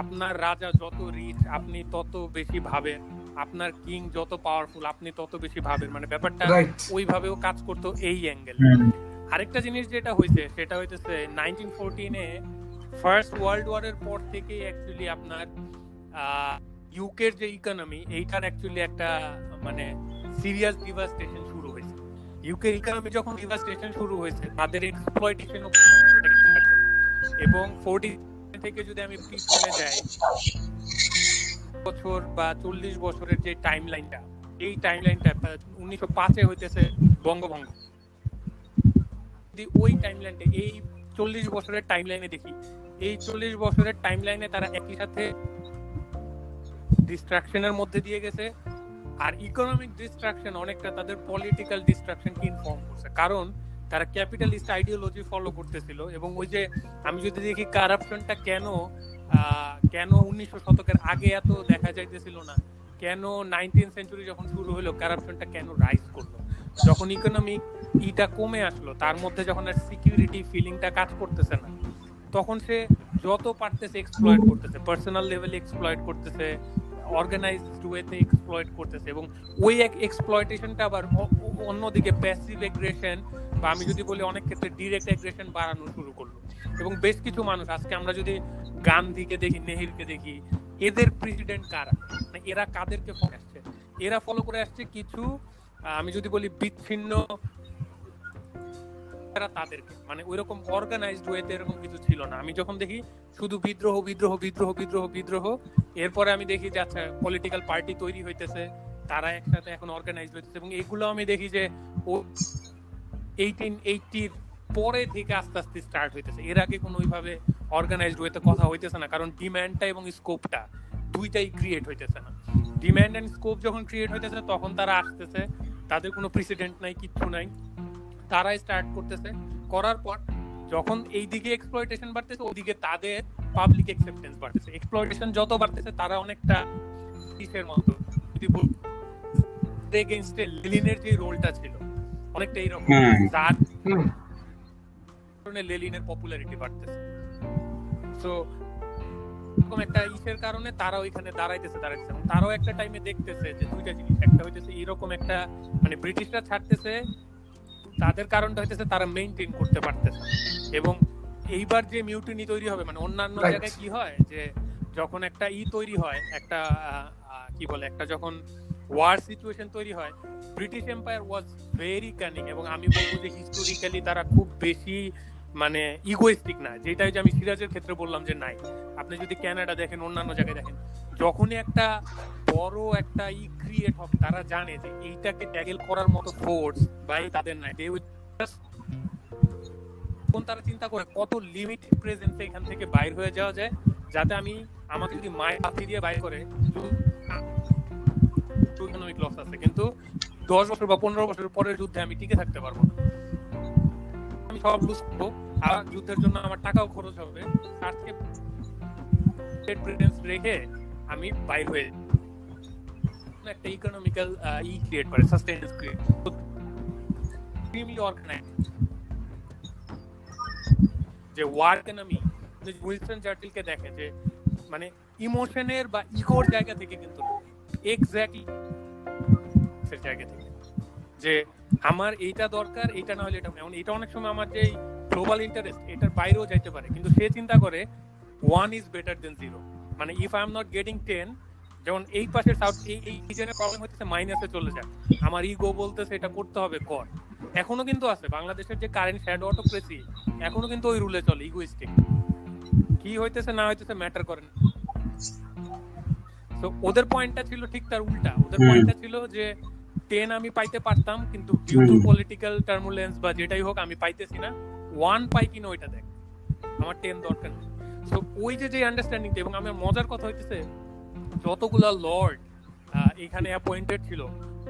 আপনার রাজা যত রিচ আপনি তত বেশি ভাবেন। আপনার কিং যত পাওয়ারফুল আপনি তত বেশি ভাবেন। মানে ব্যাপারটা ওইভাবেও কাজ করতো এই অ্যাঙ্গেল। আরেকটা জিনিস যেটা হয়েছে সেটা হইতেছে নাইনটিন ফোরটিনে ফার্স্ট ওয়ার্ল্ড ওয়ারের পর থেকে অ্যাকচুয়ালি আপনার ইউকের যে ইকোনমি এইটার অ্যাকচুয়ালি একটা মানে সিরিয়াস ডিভাস্টেশন শুরু হয়েছে। ইউকের ইকোনমি যখন ডিভাস্টেশন শুরু হয়েছে, তাদের এক্সপ্লয়টেশন এবং ফোরটি থেকে যদি আমি পিছনে যাই, বছর বা চল্লিশ বছরের যে টাইম লাইনটা এই টাইম লাইনটা উনিশশো পাঁচে হইতেছে বঙ্গভঙ্গ। যদি ওই টাইম লাইনটা এই চল্লিশ বছরের টাইম লাইনে দেখি, এই চল্লিশ বছরের টাইম লাইনে তারা একই সাথে ডিস্ট্রাকশনের মধ্যে দিয়ে গেছে আর ইকোনমিক ডিস্ট্রাকশন অনেকটা তাদের পলিটিক্যাল ডিস্ট্রাকশনকে ইনফর্ম করছে। কারণ তারা ক্যাপিটালিস্ট আইডিওলজি ফলো করতেছিল এবং ওই যে আমি যদি দেখি কারাপশনটা কেন কেন উনিশশো শতকের আগে এত দেখা যাইতেছিল না, কেন নাইনটিন সেঞ্চুরি যখন শুরু হলো কারাপশনটা কেন রাইজ করল? যখন ইকোনমিক ইটা কমে আসলো, তার মধ্যে যখন আর সিকিউরিটি ফিলিংটা কাজ করতেছে না, তখন সে যত পারতেছে এক্সপ্লয়েট করতেছে পার্সোনাল লেভেলে এক্সপ্লয়েট করতেছে অর্গানাইজড ওয়েতে এক্সপ্লয়েট করতেছে এবং ওই এক এক্সপ্লয়টেশনটা আবার অন্যদিকে প্যাসিভ এগ্রেশন বা আমি যদি বলি অনেক ক্ষেত্রে ডিরেক্ট এগ্রেশন বাড়ানো শুরু করল। এবং বেশ কিছু মানুষ, আজকে আমরা যদি গান্ধীকে দেখি, নেহেরকে দেখি, এদের প্রেসিডেন্ট কারা? এরা কাদেরকে ফলো আসছে এরা ফলো করে আসছে কিছু আমি যদি বলি বিচ্ছিন্ন তাদেরকে। মানে ওইরকম অর্গানাইজড ওয়েতে এরকম কিছু ছিল না। আমি যখন দেখি শুধু বিদ্রোহ বিদ্রোহ বিদ্রোহ বিদ্রোহ বিদ্রোহ, এরপরে আমি দেখি যে আচ্ছা পলিটিক্যাল পার্টি তৈরি হইতেছে, তারা একসাথে এখন হইতেছে এবং এগুলো আমি দেখি যে ও এইটিন এইটির পরে থেকে আস্তে আস্তে স্টার্ট হইতেছে। এর আগে কোনো ওইভাবে অর্গানাইজড ওয়েতে কথা হইতেছে না, কারণ ডিমান্ডটা এবং স্কোপটা দুইটাই ক্রিয়েট হইতেছে না। ডিম্যান্ড এন্ড স্কোপ যখন ক্রিয়েট হইতেছে, তখন তারা আসতেছে তাদের কোনো প্রেসিডেন্ট নাই কিচ্ছু নাই। তারাই স্টার্ট করতেছে। করার পর যখন এই দিকে এক্সপ্লয়টেশন বাড়তেছে ওদিকে তাদের পাবলিক অ্যাকসেপ্টেন্স বাড়তেছে। এক্সপ্লয়টেশন যত বাড়তেছে তারা অনেকটা কিসের মতো? যদি এগেইনস্টে লেলিনের যে রোলটা ছিল অনেকটা এইরকম। যার কারণে লেলিনের পপুলারিটি বাড়তেছে। তো এরকম একটা ইসের কারণে তারা ওইখানে দাঁড়াইতেছে দাঁড়াইতেছে। এবং তারাও একটা টাইমে দেখতেছে যে দুইটা জিনিস একটা হইতেছে এরকম একটা মানে ব্রিটিশরা ছাড়তেছে তাদের কারণটা হইতেছে তারা মেইনটেইন করতে পারতেছে এবং এইবার যে মিউটিনি তৈরি হবে মানে অন্যান্য জায়গায় কি হয় যে যখন একটা ই তৈরি হয় একটা কি বলে একটা যখন ওয়ার সিচুয়েশন তৈরি হয় British empire was very cunning এবং আমি বলব যে হিস্টোরিক্যালি তারা খুব বেশি মানে ইগোয়েস্টিক না যেটা যে আমি সিরাজের ক্ষেত্রে বললাম যে নাই। আপনি যদি ক্যানাডা দেখেন, অন্যান্য জায়গায় দেখেন, যখনই একটা বড় একটা ই ক্রিয়েট হবে, তারা জানে যে এইটাকে ট্যাগেল করার মতো ফোর্স বা তাদের নাই। Will তখন তারা চিন্তা করে কত লিমিট প্রেজেন্সে এখান থেকে বাইর হয়ে যাওয়া যায়, যাতে আমি আমাকে যদি মায়ের হাতি দিয়ে বাইর করে ইকোনমিক লস আছে, কিন্তু দশ বছর বা পনেরো বছর পরের যুদ্ধে আমি টিকে থাকতে পারব না। আমি সব লুজ করব আর যুদ্ধের জন্য আমার টাকাও খরচ হবে। তার থেকে প্রেজেন্স রেখে আমি বাইর হয়ে। একটা ইকোনমিক্যাল ই ক্রিয়েট করে সাস্টেনেন্স ক্রিয়েট অর্গানাইজ যে ওয়ার ইকোনমি উইলসন চার্চিলকে দেখে, যে মানে ইমোশনের বা ইগোর জায়গা থেকে কিন্তু এক্স্যাক্টলি জায়গা থেকে। যে আমার এইটা দরকার এইটা না হলে এটা এমন এটা অনেক সময় আমার যে গ্লোবাল ইন্টারেস্ট এটার বাইরেও যাইতে পারে। কিন্তু সে চিন্তা করে one is better than zero মানে if I am not getting ten যেমন এই পাশের সাউথ এই এই রিজনের প্রবলেম হচ্ছে মাইনাসে চলে যায় আমার ইগো বলতেছে এটা করতে হবে কর। এখনও কিন্তু আছে। বাংলাদেশের যে কারেন্ট শ্যাডো অটোক্রেসি এখনও কিন্তু ওই রুলে চলে ইগোইস্টিক কি হইতেছে না হইতেছে ম্যাটার করে না। তো ওদের পয়েন্টটা ছিল ঠিক তার উল্টা। ওদের। পয়েন্টটা ছিল যে টেন আমি পাইতে পারতাম কিন্তু ডিউ টু পলিটিক্যাল টার্মুলেন্স বা যেটাই হোক আমি পাইতেছি না। ওয়ান পাই কিনা ওইটা দেখ। আমার টেন দরকার নেই। তো ওই যে যে আন্ডারস্ট্যান্ডিংটা এবং আমার মজার কথা হইতেছে যতগুলা লর্ড এখানে অ্যাপয়েন্টেড ছিল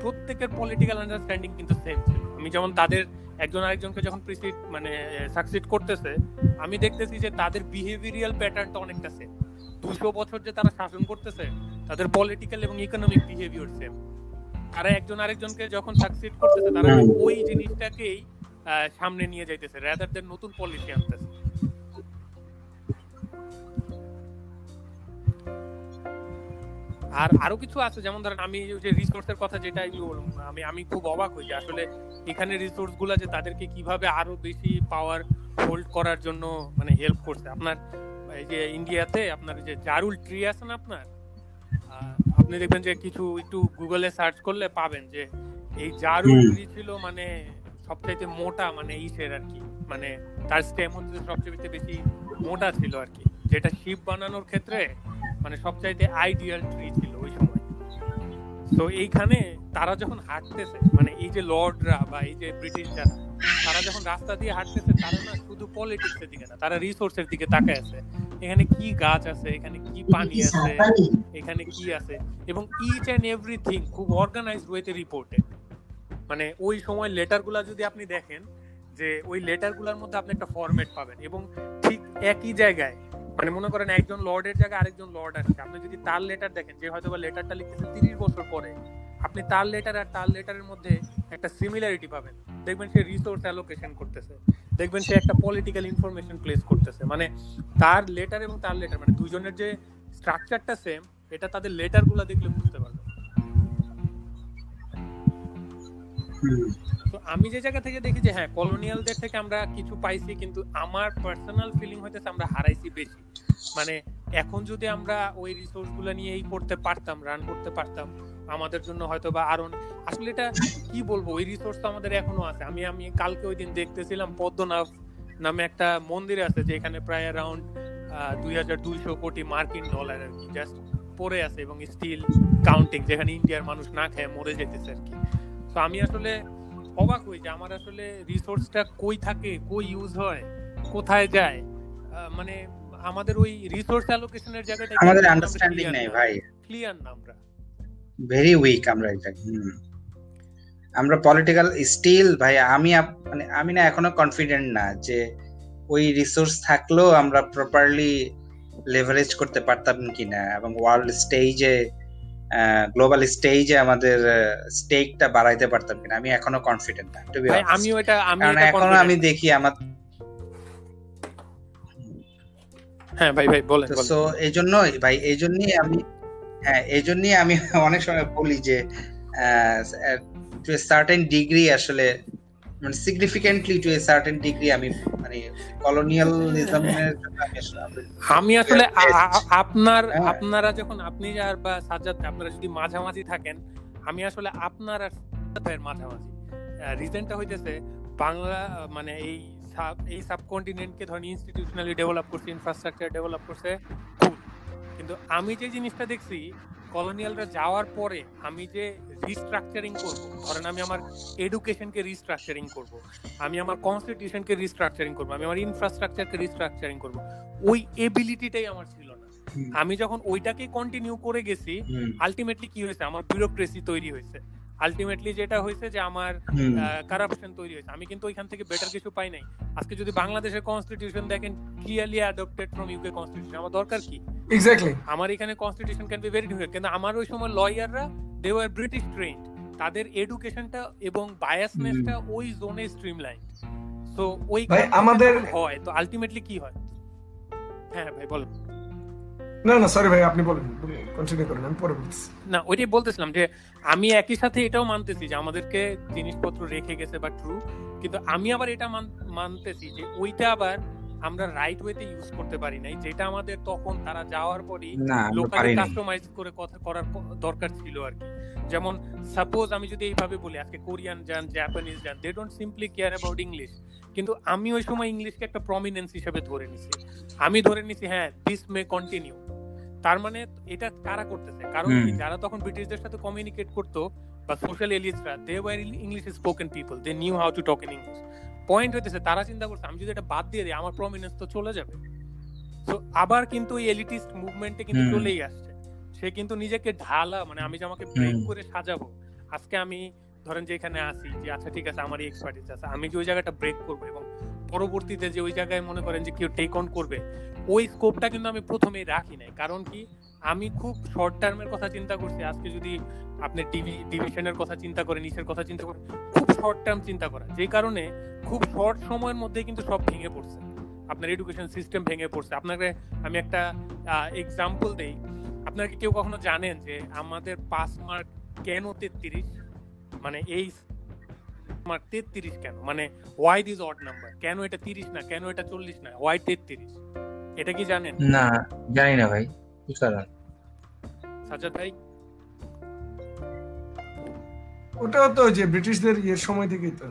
প্রত্যেকের পলিটিক্যাল আন্ডারস্ট্যান্ডিং কিন্তু সেম ছিল। আমি যেমন তাদের একজন আরেকজনকে যখন প্রিসিড মানে সাকসিড করতেছে আমি দেখতেছি যে তাদের বিহেভিয়ারাল প্যাটার্নটা অনেকটা সেম দুশো বছর যে তারা শাসন করতেছে তাদের পলিটিক্যাল এবং ইকোনমিক বিহেভিয়ার সেম তারা একজন আরেকজনকে যখন সাকসিড করতেছে তারা ওই জিনিসটাকেই সামনে নিয়ে যাইতেছে রাদার দেন নতুন পলিসি আনতেছে। আর আরও কিছু আছে যেমন ধরেন আমি যে রিসোর্সের কথা যেটা আমি বললাম, আমি আমি খুব অবাক হই যে আসলে এখানে রিসোর্সগুলা যে তাদেরকে কীভাবে আরও বেশি পাওয়ার হোল্ড করার জন্য মানে হেল্প করছে। আপনার এই যে ইন্ডিয়াতে আপনার যে জারুল ট্রি আছে না আপনার? আপনি দেখবেন যে কিছু একটু গুগলে সার্চ করলে পাবেন যে এই হুম। ছিল মানে সবচাইতে মোটা মানে ইসের আর কি। মানে তার স্টেম হচ্ছে সবচেয়ে বেশি মোটা ছিল আর কি। যেটা শিপ বানানোর ক্ষেত্রে মানে সবচাইতে আইডিয়াল ট্রি ছিল ওই সময়। তো এইখানে তারা যখন হাঁটতেছে মানে এই যে লর্ডরা বা এই যে ব্রিটিশ যারা তারা যখন রাস্তা দিয়ে হাঁটতেছে তারা না শুধু পলিটিক্স এর দিকে না তারা রিসোর্সের দিকে তাকায় আছে। এখানে কি গাছ আছে এখানে কি পানি আছে এখানে কি আছে? এবং ইচ এন্ড এভরিথিং খুব অর্গানাইজড ওয়েতে রিপোর্টেড মানে ওই সময় লেটারগুলা যদি আপনি দেখেন যে ওই লেটার লেটারগুলোর মধ্যে আপনি একটা ফরম্যাট পাবেন এবং ঠিক একই জায়গায় মানে মনে করেন একজন লর্ডের জায়গায় আরেকজন লর্ড আছে আপনি যদি তার লেটার দেখেন যে হয়তো বা লেটারটা লিখতেছে তিরিশ বছর পরে আপনি তার লেটার আর তার লেটারের মধ্যে একটা সিমিলারিটি পাবেন। দেখবেন সে রিসোর্স অ্যালোকেশন করতেছে। দেখবেন সে একটা পলিটিক্যাল ইনফরমেশন প্লেস করতেছে। মানে তার লেটার এবং তার লেটার মানে দুজনের যে স্ট্রাকচারটা সেম এটা তাদের লেটারগুলো দেখলে বুঝতে পারবেন। তো আমি যে জায়গা থেকে দেখি যে হ্যাঁ কলোনিয়ালদের থেকে আমরা কিছু পাইছি, কিন্তু আমার পার্সোনাল ফিলিং হইতেছে আমরা হারাইছি বেশি। মানে এখন যদি আমরা ওই রিসোর্সগুলো নিয়েই করতে পারতাম রান করতে পারতাম আমাদের জন্য হয়তো বা আরও আসলে এটা কি বলব? ওই রিসোর্স তো আমাদের এখনও আছে। আমি আমি কালকে ওই দিন দেখতেছিলাম পদ্মনাভ নামে একটা মন্দির আছে যেখানে প্রায় অ্যারাউন্ড দুই হাজার দুইশো কোটি মার্কিন ডলার আর কি জাস্ট পড়ে আছে এবং স্টিল কাউন্টিং যেখানে ইন্ডিয়ার মানুষ না খেয়ে মরে যেতেছে আর কি। তো আমি আসলে অবাক হই যে আমার আসলে রিসোর্সটা কই থাকে কই ইউজ হয় কোথায় যায়? মানে আমাদের ওই রিসোর্স অ্যালোকেশনের জায়গাটা আমাদের আন্ডারস্ট্যান্ডিং নেই ভাই। ক্লিয়ার না আমরা। ভেরি উইক আমরা এটা আমরা পলিটিক্যাল স্টিল ভাই আমি মানে আমি না এখনও কনফিডেন্ট না যে ওই রিসোর্স থাকলেও আমরা প্রপারলি লেভারেজ করতে পারতাম কিনা এবং ওয়ার্ল্ড স্টেজে গ্লোবাল স্টেজে আমাদের স্টেকটা বাড়াইতে পারতাম কিনা আমি এখনও কনফিডেন্ট না ভাই honest. আমিও এটা আমি এটা এখনও আমি দেখি আমার হ্যাঁ ভাই ভাই বলেন বলেন। সো এই জন্যই ভাই এই জন্যই আমি হ্যাঁ এই জন্যই আমি অনেক সময় বলি যে টু এ সার্টেন ডিগ্রি আসলে মানে significantly to a certain degree আমি মানে কলোনিয়ালিজমের আমি আসলে আমি আসলে আপনার হ্যাঁ। আপনারা যখন আপনি আর বা সাজ্জাদ আপনারা যদি মাঝামাঝি থাকেন আমি আসলে আপনার আর সাজ্জাদের মাঝামাঝি রিজনটা হইতেছে বাংলা মানে এই এই সাবকন্টিনেন্টকে ধরেন ইনস্টিটিউশনালি ডেভেলপ করছে ইনফ্রাস্ট্রাকচার ডেভেলপ করছে। কিন্তু আমি যে জিনিসটা দেখছি কলোনিয়ালরা যাওয়ার পরে আমি যে রিস্ট্রাকচারিং করব ধরেন আমি আমার এডুকেশনকে রিস্ট্রাকচারিং করব আমি আমার কনস্টিটিউশনকে রিস্ট্রাকচারিং করব আমি আমার ইনফ্রাস্ট্রাকচারকে রিস্ট্রাকচারিং করব ওই এবিলিটিটাই আমার ছিল না। আমি যখন ওইটাকে কন্টিনিউ করে গেছি আলটিমেটলি কি হয়েছে? আমার বিউরোক্রেসি তৈরি হয়েছে। আলটিমেটলি যেটা হয়েছে যে আমার কারাপশন তৈরি হয়েছে। আমি কিন্তু ওইখান থেকে বেটার কিছু পাই নাই। আজকে যদি বাংলাদেশের কনস্টিটিউশন দেখেন clearly adopted from UK constitution আমার দরকার কি? এক্স্যাক্টলি আমার এখানে constitution can be very difficult কিন্তু আমার ওই সময় লয়াররা দে ওয়ার ব্রিটিশ ট্রেন্ড তাদের এডুকেশনটা এবং বায়াসনেসটা ওই জোনে স্ট্রিমলাইন তো ওই ভাই, আমাদের- হয়। তো আলটিমেটলি কি হয়? হ্যাঁ ভাই বলেন না না সরি ভাই আপনি বলেন কন্টিনিউ করেন আমি পরে বলছি। না ওইটাই বলতেছিলাম যে আমি একই সাথে এটাও মানতেছি যে আমাদেরকে জিনিসপত্র রেখে গেছে বা ট্রু কিন্তু আমি আবার এটা মানতেছি যে ওইটা আবার আমরা রাইট ওয়েতে ইউজ করতে পারি নাই যেটা আমাদের তখন তারা যাওয়ার পরই না লোকালি কাস্টমাইজ করে কথা করার দরকার ছিল আর কি। যেমন সাপোজ আমি যদি এইভাবে বলি আজকে কোরিয়ান যান জাপানিজ যান they don't simply care about English কিন্তু আমি ওই সময় ইংলিশকে একটা প্রমিনেন্স হিসেবে ধরে নিছি। আমি ধরে নিছি হ্যাঁ দিস মে কন্টিনিউ তার মানে এটা কারা করতেছে? কারণ যারা তখন ব্রিটিশদের সাথে কমিউনিকেট করতো বা social এলিয়েটসরা they were English spoken people they knew how to talk in English point হইতেছে তারা চিন্তা করছে আমি যদি এটা বাদ দিয়ে দিই আমার প্রমিনেন্স তো চলে যাবে। তো আবার কিন্তু এই এলিটিস্ট মুভমেন্টে কিন্তু চলেই আসছে। সে কিন্তু নিজেকে ঢালা মানে আমি যে আমাকে ব্রেক করে সাজাবো আজকে আমি ধরেন যে এখানে আসি যে আচ্ছা ঠিক আছে আমার এক্সপার্টিস আছে আমি যে ওই জায়গাটা ব্রেক করব এবং পরবর্তীতে যে ওই জায়গায় মনে করেন যে কেউ টেক অন করবে ওই স্কোপটা কিন্তু আমি প্রথমেই রাখি নাই। কারণ কি? আমি খুব শর্ট টার্মের কথা চিন্তা করছি। আজকে যদি আপনি ডিভিশনের কথা চিন্তা করেন, নিচের কথা চিন্তা করেন, খুব শর্ট টার্ম চিন্তা করা। যে কারণে খুব শর্ট সময়ের মধ্যে কিন্তু সব ভেঙে পড়ছে। আপনার এডুকেশন সিস্টেম ভেঙে পড়ছে। আপনাকে আমি একটা এক্সাম্পল দেই। আপনারা কি কেউ কখনো জানেন যে আমাদের পাস মার্ক কেন তেত্রিশ? মানে এই মার্ক তেত্রিশ কেন? মানে ওয়াই দিস অড নাম্বার কেন এটা তিরিশ না? কেন এটা চল্লিশ না? ওয়াই তেত্রিশ? এটা কি জানেন? না জানি না ভাই কি কারণ সাজ্জাদ ভাই? ওটাও তো যে ব্রিটিশদের ইয়ের সময় থেকেই তো।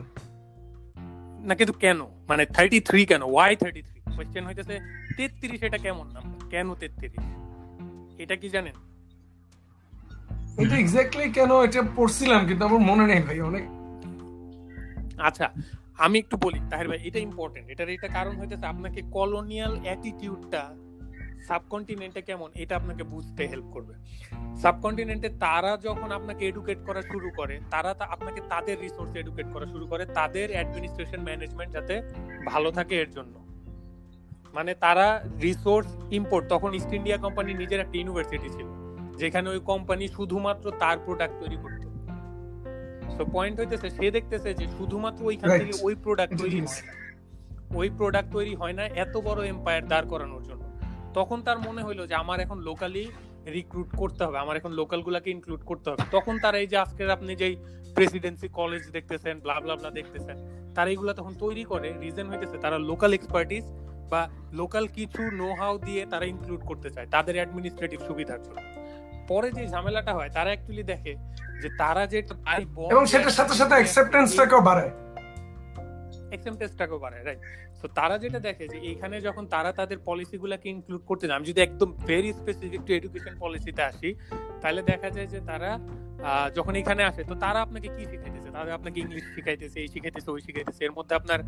না কিন্তু কেন? মানে থার্টি থ্রি কেন? ওয়াই থার্টি থ্রি কোয়েশ্চেন হইতেছে তেত্রিশ এটা কেমন নাম্বার কেন তেত্রিশ? এটা কি জানেন? এটা এক্স্যাক্টলি কেন এটা পড়ছিলাম কিন্তু আমার মনে নেই ভাই অনেক আচ্ছা আমি একটু বলি, তাহের ভাই, এটা ইম্পর্টেন্ট এটার এটা কারণ হইতেছে আপনাকে কলোনিয়াল অ্যাটিটিউডটা সাবকন্টিনেন্টে কেমন, এটা আপনাকে বুঝতে হেল্প করবে। সাবকন্টিনেন্টে তারা যখন আপনাকে এডুকেট করা শুরু করে, তারা আপনাকে তাদের রিসোর্স এডুকেট করা শুরু করে, তাদের অ্যাডমিনিস্ট্রেশন ম্যানেজমেন্ট যাতে ভালো থাকে এর জন্য। মানে তারা রিসোর্স ইম্পোর্ট তখন ইস্ট ইন্ডিয়া কোম্পানি নিজের একটা ইউনিভার্সিটি ছিল, যেখানে ওই কোম্পানি শুধুমাত্র তার প্রোডাক্ট তৈরি করতো। তো পয়েন্ট হইতেছে সে দেখতেছে যে শুধুমাত্র ওইখান থেকে ওই প্রোডাক্ট তৈরি হয় ওই প্রোডাক্ট তৈরি হয় না এত বড় এম্পায়ার দাঁড় করানোর জন্য। তখন তার মনে হইল যে আমার এখন লোকালি রিক্রুট করতে হবে আমার এখন লোকাল গুলাকে ইনক্লুড করতে হবে। তখন তারা এই যে আজকের আপনি যেই প্রেসিডেন্সি কলেজ দেখতেছেন ব্লা ব্লা ব্লা দেখতেছেন তারা এইগুলা তখন তৈরি করে রিজন হইতেছে তারা লোকাল এক্সপার্টিস বা লোকাল কিছু নো হাউ দিয়ে তারা ইনক্লুড করতে চায় তাদের অ্যাডমিনিস্ট্রেটিভ সুবিধার জন্য। পরে যে ঝামেলাটা হয় তারা অ্যাকচুয়ালি দেখে যে তারা বড় এবং সেটার সাথে সাথে অ্যাকসেপ্টেন্সটাকেও বাড়ায়। অ্যাকসেপ্টেন্সটাকেও বাড়ায় রাইট তো তারা যেটা দেখে যে এখানে যখন তারা তাদের পলিসিগুলোকে ইনক্লুড করতে যায় আমি যদি একদম ভেরি স্পেসিফিক টু এডুকেশন পলিসিতে আসি তাহলে দেখা যায় যে তারা যখন এখানে আসে তো তারা আপনাকে কি শিখাইতেছে? তারা আপনাকে ইংলিশ শিখাইতেছে এই শিখাইতেছে ওই শিখাইতেছে। এর মধ্যে আপনার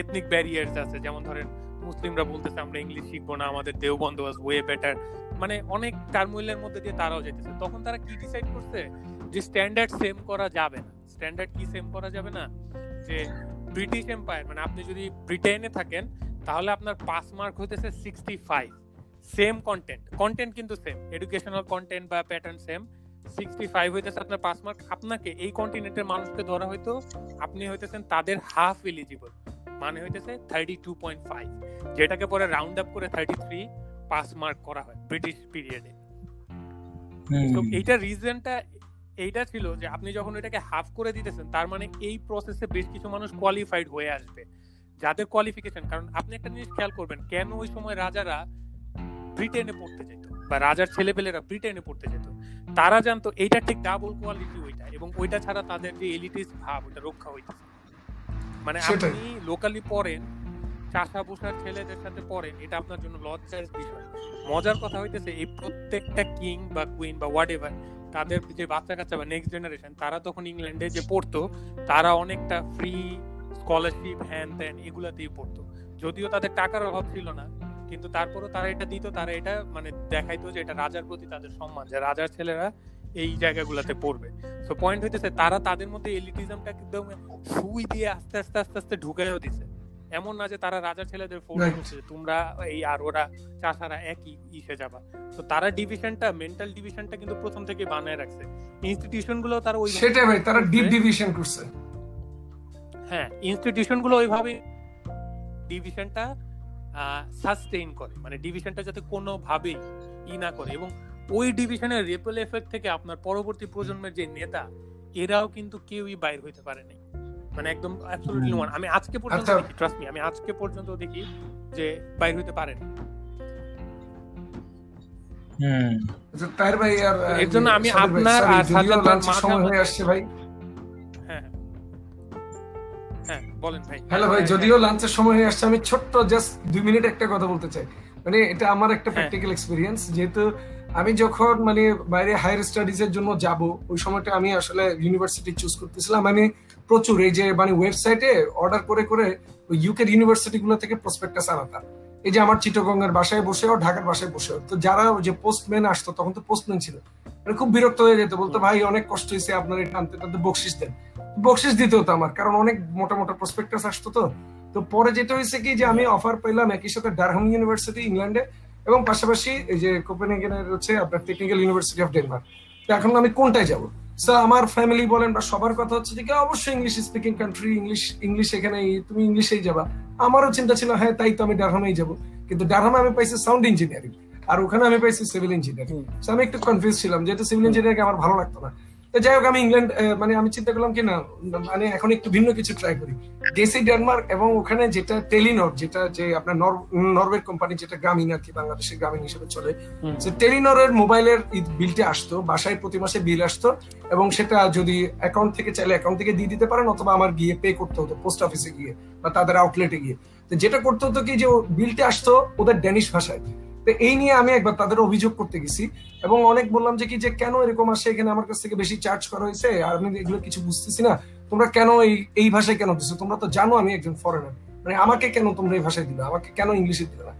এথনিক ব্যারিয়ার্স আছে যেমন ধরেন মুসলিমরা বলতেছে, আমরা ইংলিশ শিখব না, আমাদের দেওবন্দ ওয়াজ ওয়ে বেটার মানে অনেক টার্মুইলের মধ্যে দিয়ে তারাও যেতেছে তখন তারা কি ডিসাইড করছে? যে স্ট্যান্ডার্ড সেম করা যাবে না। স্ট্যান্ডার্ড কি সেম করা যাবে না? যে ব্রিটিশ এম্পায়ার মানে আপনি যদি ব্রিটেনে থাকেন, তাহলে আপনার পাস মার্ক হইতেছে sixty five same content content কিন্তু সেম এডুকেশনাল কন্টেন্ট বা প্যাটার্ন সেম সিক্সটি ফাইভ হইতেছে আপনার পাস মার্ক আপনাকে এই কন্টিনেন্টের মানুষকে ধরা হয়তো আপনি হইতেছেন তাদের হাফ এলিজিবল মানে হইতেছে থার্টি টু পয়েন্ট ফাইভ যেটাকে পরে রাউন্ড আপ করে থার্টি থ্রি পাস মার্ক করা হয় ব্রিটিশ পিরিয়ডে তো এইটা রিজনটা এইটা ছিল যে আপনি যখন এটাকে হাফ করে দিতেছেন তার মানে এই প্রসেসে বেশ কিছু মানুষ কোয়ালিফাইড হয়ে আসবে যাদের কোয়ালিফিকেশন কারণ আপনি একটা জিনিস খেয়াল করবেন কেন ওই সময় রাজারা ব্রিটেনে পড়তে যেত বা রাজার ছেলেপেলেরা ব্রিটেনে পড়তে যেত? তারা জানতো এইটা ঠিক ডাবল কোয়ালিটি ওইটা এবং ওইটা ছাড়া তাদের যে এলিটিস ভাব ওটা রক্ষা হইতেছে মানে আপনি লোকালি পড়েন চাষা বসার ছেলেদের সাথে পড়েন এটা আপনার জন্য লজ্জার বিষয়। মজার কথা হইতেছে এই প্রত্যেকটা কিং বা কুইন বা হোয়াট এভার তাদের যে বাচ্চা কাচ্চা বা নেক্সট জেনারেশন তারা তখন ইংল্যান্ডে যে পড়তো তারা অনেকটা ফ্রি স্কলারশিপ হ্যান ত্যান এগুলা দিয়ে পড়তো। যদিও তাদের টাকার অভাব ছিল না কিন্তু তারপরও তারা এটা দিত তারা এটা মানে দেখাইতো যে এটা রাজার প্রতি তাদের সম্মান যে রাজার ছেলেরা এই জায়গাগুলোতে পড়বে। তো পয়েন্ট হইতেছে তারা তাদের মধ্যে এলিটিজমটা একদম সুই দিয়ে আস্তে আস্তে আস্তে আস্তে ঢুকাইও দিছে। এমন না যে তারা রাজার ছেলেদের ফোর্স. করছে যে তোমরা এই আর ওরা চাষারা একই ইসে যাবা। তো তারা ডিভিশনটা মেন্টাল ডিভিশনটা কিন্তু প্রথম থেকে বানায় রাখছে। ইনস্টিটিউশনগুলো তারা ওই সেটাই ভাই তারা ডিপ ডিভিশন করছে। হ্যাঁ ইনস্টিটিউশনগুলো ওইভাবে ডিভিশনটা সাস্টেইন করে। মানে ডিভিশনটা যাতে কোনোভাবেই ই না করে। এবং ওই ডিভিশনের রিপল এফেক্ট থেকে আপনার পরবর্তী প্রজন্মের যে নেতা এরাও কিন্তু কেউই বাইর হইতে পারেনি মানে একদম অ্যাবসলিউটলি ওয়ান আমি আজকে পর্যন্ত আচ্ছা। দেখি ট্রাস্ট মি আমি আজকে পর্যন্ত দেখি যে বাইর হইতে পারেন হুম। আচ্ছা, ভাই আর এর জন্য আমি আপনার আর যদিও সাজ্জাদ ভাইয়ের লাঞ্চের সময় হয়ে আসছে ভাই। হ্যাঁ হ্যাঁ। বলেন ভাই। হ্যালো ভাই যদিও লাঞ্চের সময় হয়ে আসছে আমি ছোট্ট জাস্ট দুই মিনিট একটা কথা বলতে চাই। মানে এটা আমার একটা। প্র্যাকটিক্যাল এক্সপিরিয়েন্স যেহেতু আমি যখন মানে বাইরে হায়ার স্টাডিজ এর জন্য যাব, ওই সময়টা আমি আসলে ইউনিভার্সিটি চুজ করতেছিলাম। আমি প্রচুর এই যে মানে ওয়েবসাইটে অর্ডার করে করে ওই ইউকের ইউনিভার্সিটি গুলো থেকে প্রসপেক্টাস আনাতাম এই যে আমার চিটগঙ্গের বাসায় বসেও, ঢাকার বাসায় বসেও। তো যারা যে পোস্টম্যান আসতো, তখন তো পোস্টম্যান ছিল। মানে খুব বিরক্ত হয়ে যেত, বলতো, ভাই, অনেক কষ্ট হয়েছে আপনার এটা আনতে টানতে বকশিস দেন। বকশিস দিতে হতো আমার, কারণ অনেক মোটা মোটা প্রসপেক্টাস আসতো তো। তো পরে যেটা হয়েছে কি যে আমি অফার পেলাম একই সাথে ডারহাম ইউনিভার্সিটি ইংল্যান্ডে এবং পাশাপাশি এই যে কোপেনহেগেনের হচ্ছে আপনার টেকনিক্যাল ইউনিভার্সিটি অফ ডেনমার্ক তো এখন আমি কোনটায় যাব? সো আমার ফ্যামিলি বলেন বা সবার কথা হচ্ছে যে অবশ্যই English speaking country English English এখানে তুমি ইংলিশেই যাবা। আমারও চিন্তা ছিল হ্যাঁ তাই তো আমি ডারহামেই যাব। কিন্তু ডারহামে আমি পাইছি সাউন্ড ইঞ্জিনিয়ারিং আর ওখানে আমি পাইছি সিভিল ইঞ্জিনিয়ারিং সো আমি একটু কনফিউজ ছিলাম যেহেতু সিভিল ইঞ্জিনিয়ারিং আমার ভালো লাগতো না। তো যাই হোক আমি ইংল্যান্ড মানে আমি চিন্তা করলাম কি না মানে এখন একটু ভিন্ন কিছু ট্রাই করি। গেসি ডেনমার্ক এবং ওখানে যেটা টেলিনর যেটা যে আপনার নর- নরওয়ের কোম্পানি যেটা গ্রামীণ আর কি বাংলাদেশের গ্রামীণ হিসেবে চলে। যে টেলিনরের মোবাইলের বিলটা আসতো বাসায় প্রতি মাসে বিল আসতো এবং সেটা যদি অ্যাকাউন্ট থেকে চাইলে অ্যাকাউন্ট থেকে দিয়ে দিতে পারেন অথবা আমার গিয়ে পে করতে হতো পোস্ট অফিসে গিয়ে বা তাদের আউটলেটে গিয়ে। তো যেটা করতে হতো কি যে বিলটা আসতো ওদের ড্যানিশ ভাষায়। তো এই নিয়ে আমি একবার তাদের অভিযোগ করতে গেছি এবং অনেক বললাম যে কি যে কেন এরকম আসে এখানে আমার কাছ থেকে বেশি চার্জ করা হয়েছে? আর আমি এগুলো কিছু বুঝতেছি না। তোমরা কেন এই এই ভাষায় কেন দিছো? তোমরা তো জানো আমি একজন ফরেনার মানে আমাকে কেন তোমরা এই ভাষায় দিলে? আমাকে কেন ইংলিশে দিলে না?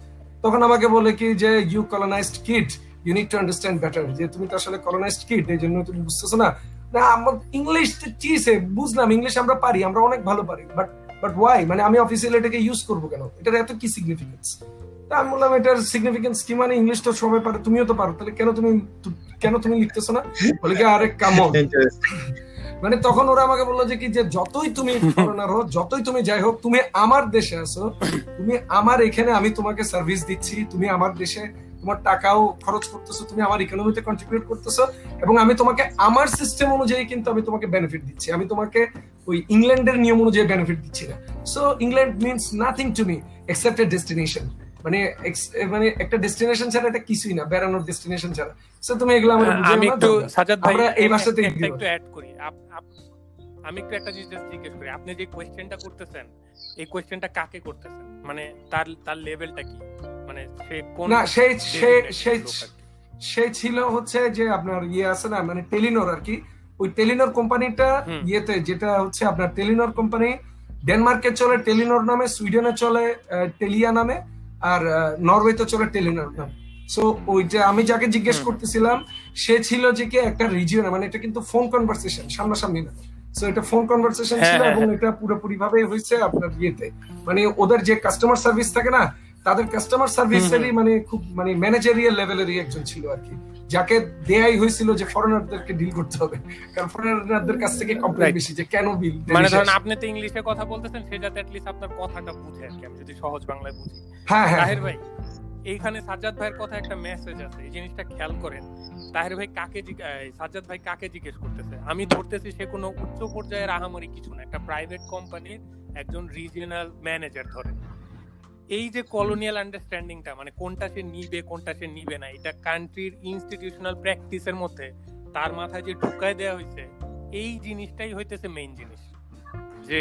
তখন আমাকে বলে কি যে you colonised kid you need to understand better যে, তুমি তো আসলে কলোনাইজড কিড এই জন্য তুমি বুঝতেছো না? না, আমার ইংলিশ চিসে বুঝলাম ইংলিশ আমরা পারি, আমরা অনেক ভালো পারি বাট বাট ওয়াই মানে আমি অফিসিয়ালি এটাকে ইউজ করব কেন? এটার এত কি সিগনিফিকেন্স তা আমি বললাম এটার সিগনিফিকেন্স কি মানে? ইংলিশ তো সবাই পারে তুমিও তো পারো। তাহলে কেন তুমি কেন তুমি লিখতেছো না? বলে কি আরে কামন মানে তখন ওরা আমাকে বলল যে কি যে যতই তুমি ফরেনার হো যতই তুমি যাই হোক তুমি আমার দেশে আছো তুমি আমার এখানে আমি তোমাকে সার্ভিস দিচ্ছি তুমি আমার দেশে তোমার টাকাও খরচ করতেছো তুমি আমার ইকোনমিতে কন্ট্রিবিউট করতেছো এবং আমি তোমাকে আমার সিস্টেম অনুযায়ী কিন্তু আমি তোমাকে বেনিফিট দিচ্ছি। আমি তোমাকে ওই ইংল্যান্ডের নিয়ম অনুযায়ী বেনিফিট দিচ্ছি না। So England means nothing to me except a destination মানে মানে একটা ডেস্টিনেশন ছাড়া এটা কিছুই না বেড়ানোর ডেস্টিনেশন ছাড়া। সো তুমি এগুলো আমি একটু সাজাদ ভাই আমরা এই ভাষাতেই একটা অ্যাড করি। আমি একটু একটা জিনিস জিজ্ঞেস করি। আপনি যে কোয়েশ্চেনটা করতেছেন এই কোয়েশ্চেনটা কাকে করতেছেন? মানে তার তার লেভেলটা কি? মানে সে কোন না লোক আর কি? সে ছিল হচ্ছে যে আপনার ইয়ে আছে না মানে টেলিনর আর কি। ওই টেলিনর কোম্পানিটা ইয়েতে যেটা হচ্ছে আপনার টেলিনর কোম্পানি ডেনমার্কে চলে টেলিনর নামে সুইডেনে চলে টেলিয়া নামে। আর নরওয়ে তো চলে টেলিনর সো ওই যে আমি যাকে জিজ্ঞেস করতেছিলাম সে ছিল যে কি একটা রিজিয়ন মানে এটা কিন্তু ফোন কনভারসেশন সামনাসামনি না। সো এটা ফোন কনভারসেশন হ্যাঁ, ছিল হ্যাঁ, এবং এটা পুরোপুরি ভাবে হয়েছে আপনার ইয়েতে। মানে ওদের যে কাস্টমার সার্ভিস থাকে না তাদের কাস্টমার সার্ভিসেরই মানে খুব মানে ম্যানেজারিয়াল লেভেলেরই একজন ছিল আর কি। যাকে দেয়াই হয়েছিল যে ফরেনারদেরকে ডিল করতে হবে। কারণ ফরেনারদের কাছ থেকে কমপ্লেন বেশি যে কেন বিল মানে ধরেন আপনি তো ইংলিশে কথা বলতেছেন সে যাতে অ্যাটলিস্ট আপনার কথাটা বুঝে আর কি। আমি যদি সহজ বাংলায় বুঝি। হ্যাঁ হ্যাঁ। তাহের ভাই এইখানে সাজ্জাদ ভাইয়ের কথা একটা মেসেজ আছে। এই জিনিসটা খেয়াল করেন। তাহের ভাই কাকে সাজ্জাদ ভাই কাকে জিজ্ঞেস করতেছে? আমি ধরতেছি সে কোনো উচ্চ পর্যায়ের আহামরি কিছু না। একটা প্রাইভেট কোম্পানির একজন রিজিয়নাল ম্যানেজার ধরেন। এই যে কলোনিয়াল আন্ডারস্ট্যান্ডিংটা মানে কোনটা সে নিবে কোনটা সে নিবে না এটা কান্ট্রির ইনস্টিটিউশনাল প্র্যাকটিসের মধ্যে তার মাথায় যে ঢুকায় দেওয়া হয়েছে এই জিনিসটাই হইতেছে মেইন জিনিস। যে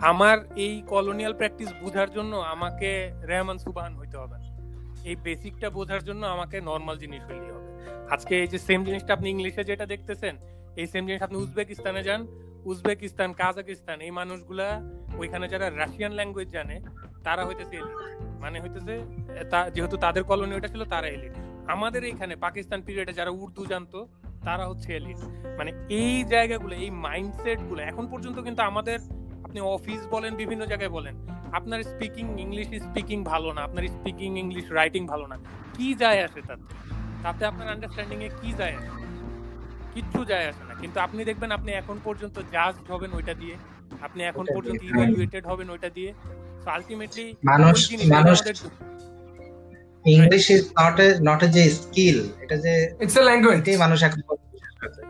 আমার এই কলোনিয়াল প্র্যাকটিস বোঝার জন্য আমাকে রেহমান সুবাহান হইতে হবে। না এই বেসিকটা বোঝার জন্য আমাকে নর্মাল জিনিস হইলেই হবে। আজকে এই যে সেম জিনিসটা আপনি ইংলিশে যেটা দেখতেছেন এই সেম জিনিস আপনি উজবেকিস্তানে যান উজবেকিস্তান, কাজাকিস্তান, এই মানুষগুলা ওইখানে যারা রাশিয়ান ল্যাঙ্গুয়েজ জানে, তারা হইতেছে মানে হইতেছে যেহেতু তাদের কলোনি ওটা ছিল, তারা এলিট আমাদের এইখানে, পাকিস্তান পিরিয়ডে যারা উর্দু জানতো, তারা হচ্ছে এলিট মানে এই জায়গাগুলো, এই মাইন্ডসেটগুলো, এখন পর্যন্ত কিন্তু আমাদের, আপনি অফিস বলেন, বিভিন্ন জায়গায় বলেন, আপনার স্পিকিং ইংলিশ স্পিকিং ভালো না, আপনার স্পিকিং ইংলিশ রাইটিং ভালো না, কি যায় আসে তাতে? তাতে আপনার আন্ডারস্ট্যান্ডিং এ কি যায় আসে? কিচ্ছু যায় আসে কিন্তু আপনি দেখবেন আপনি এখন পর্যন্ত জাজড হবেন ওইটা দিয়ে। আপনি এখন পর্যন্ত দিয়ে, ইভালুয়েটেড হবেন ওইটা দিয়ে। আলটিমেটলি মানুষ মানুষ English is not a not a যে স্কিল এটা যে ইটস এ ল্যাঙ্গুয়েজ এটাই মানুষ এখন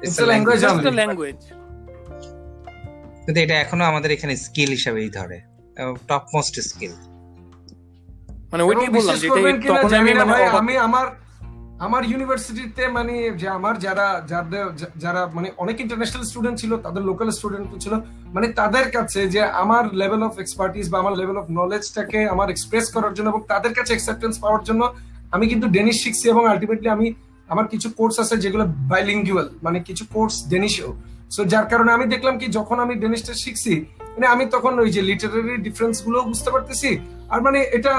It's a language just only. Language কিন্তু এটা এখনও আমাদের এখানে স্কিল হিসাবেই ধরে। টপ মোস্ট স্কিল মানে ওইটাই বললাম বিশ্বাস যে করবেন তখন আমি মানে আমি আমার আমার ইউনিভার্সিটিতে মানে যে আমার যারা, যাদের, যারা মানে অনেক ইন্টারন্যাশনাল স্টুডেন্ট ছিল, তাদের লোকাল স্টুডেন্ট ছিল মানে তাদের কাছে যে আমার লেভেল অফ এক্সপার্টিস বা আমার লেভেল অফ নলেজটাকে আমার এক্সপ্রেস করার জন্য এবং তাদের কাছে অ্যাকসেপ্টেন্স পাওয়ার জন্য আমি কিন্তু ডেনিশ শিখছি এবং আলটিমেটলি আমি আমার কিছু কোর্স আছে যেগুলো বাইলিঙ্গুয়াল মানে কিছু কোর্স ডেনিশও সো যার কারণে আমি দেখলাম কি যখন আমি ডেনিশটা শিখছি মানে আমি তখন ওই যে লিটারারি ডিফারেন্সগুলো বুঝতে পারতেছি। আর মানে এটা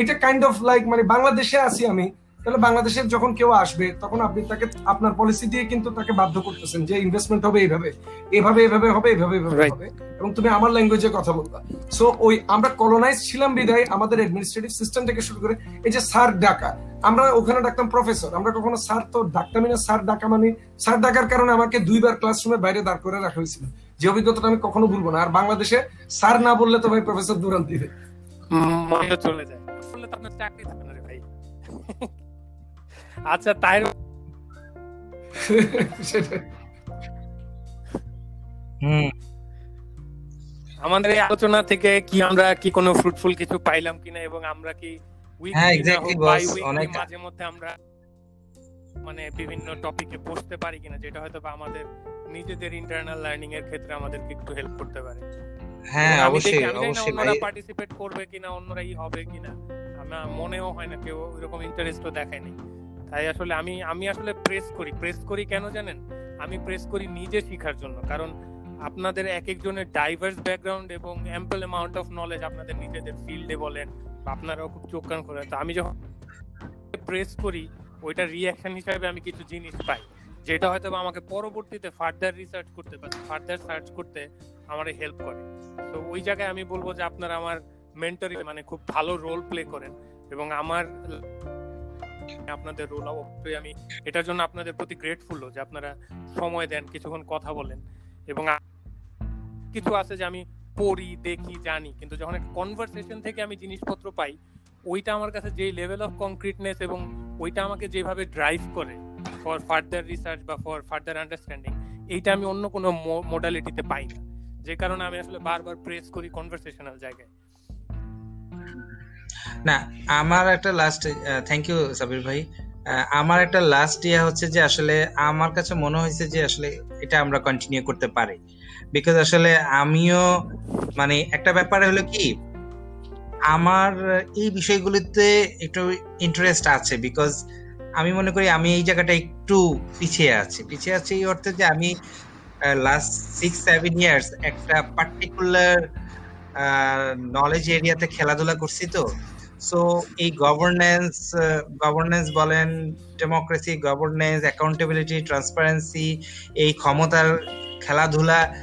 এটা কাইন্ড অফ লাইক মানে বাংলাদেশে আছি আমি। তাহলে বাংলাদেশের যখন কেউ আসবে তখন আপনি তাকে আপনার পলিসি দিয়ে কিন্তু তাকে বাধ্য করতেছেন যে ইনভেস্টমেন্ট হবে এইভাবে এভাবে এভাবে হবে এভাবে এভাবে হবে এবং তুমি আমার ল্যাঙ্গুয়েজে কথা বলবা। সো ওই আমরা কলোনাইজ ছিলাম বিদায় আমাদের অ্যাডমিনিস্ট্রেটিভ সিস্টেম থেকে শুরু করে এই যে স্যার ডাকা আমরা ওখানে ডাকতাম প্রফেসর আমরা কখনো স্যার তো ডাকতামই না স্যার ডাকা মানে স্যার ডাকার কারণে আমাকে দুইবার ক্লাসরুমে বাইরে দাঁড় করে রাখা হয়েছিল। যে অভিজ্ঞতাটা আমি কখনো ভুলবো না। আর বাংলাদেশে স্যার না বললে তো ভাই প্রফেসর দূরান দিবে চলে যায়। বললে তো আপনার চাকরি থাকে না রে ভাই। আচ্ছা তাই হুম। আমাদের এই আলোচনা থেকে কি আমরা কি কোনো ফ্রুটফুল কিছু পাইলাম কিনা এবং আমরা কি হ্যাঁ, অনেক- মাঝে মধ্যে আমরা মানে বিভিন্ন টপিকে বসতে পারি কিনা যেটা হয়তো বা আমাদের নিজেদের ইন্টারনাল লার্নিং এর ক্ষেত্রে আমাদেরকে একটু হেল্প করতে পারে। হ্যাঁ অবশ্যই অবশ্যই ভাই। পার্টিসিপেট করবে কিনা অন্যরা ই হবে কিনা আমার মনেও হয় না কেউ ওইরকম ইন্টারেস্টও দেখায়নি তাই আসলে আমি আমি আসলে প্রেস করি। প্রেস করি কেন জানেন? আমি প্রেস করি নিজে শেখার জন্য। কারণ আপনাদের এক একজনের ডাইভার্স ব্যাকগ্রাউন্ড এবং অ্যাম্পল অ্যামাউন্ট অফ নলেজ আপনাদের নিজেদের ফিল্ডে বলেন আপনারাও খুব চোখ কান করে তো আমি যখন প্রেস করি, ওইটা রিয়াকশন হিসাবে আমি কিছু জিনিস পাই। যেটা হয়তো আমাকে পরবর্তীতে ফার্দার রিসার্চ করতে বা ফার্দার সার্চ করতে আমার হেল্প করে। তো ওই জায়গায় আমি বলব যে আপনারা আমার মেন্টরি মানে খুব ভালো রোল প্লে করেন এবং আমার আপনাদের রোল অবশ্যই আমি এটার জন্য আপনাদের প্রতি গ্রেটফুল যে আপনারা সময় দেন, কিছুক্ষণ কথা বলেন এবং কিছু আছে যে আমি পড়ি, দেখি, জানি, কিন্তু যখন একটা কনভারসেশন থেকে আমি জিনিসপত্র পাই, ওইটা আমার কাছে যেই লেভেল অফ কংক্রিটনেস এবং ওইটা আমাকে যেভাবে ড্রাইভ করে ফর ফার্দার রিসার্চ বা ফর ফার্দার আন্ডারস্ট্যান্ডিং এইটা আমি অন্য কোনো মোডালিটিতে পাই না। যে কারণে আমি আসলে বারবার প্রেস করি কনভারসেশনাল জায়গায়। না, আমার একটা লাস্ট থ্যাংক ইউ সাবির ভাই। আমার একটা লাস্ট ইয়ে হচ্ছে যে আসলে আমার কাছে মনে হয়েছে যে আসলে এটা আমরা কন্টিনিউ করতে পারি। বিকজ আসলে আমিও মানে একটা ব্যাপারে হলো কি, আমার এই বিষয়গুলিতে একটু ইন্টারেস্ট আছে। বিকজ আমি মনে করি আমি এই জায়গাটা একটু পিছিয়ে আছি। পিছিয়ে আছি এই অর্থে যে আমি লাস্ট সিক্স সেভেন ইয়ার্স একটা পার্টিকুলার নলেজ এরিয়াতে খেলাধুলা করছি তো। সো এই গভর্নেন্স গভর্নেন্স বলেন ডেমোক্রেসি গভর্নেন্স অ্যাকাউন্টেবিলিটি ট্রান্সপারেন্সি এই ক্ষমতার খেলাধুলা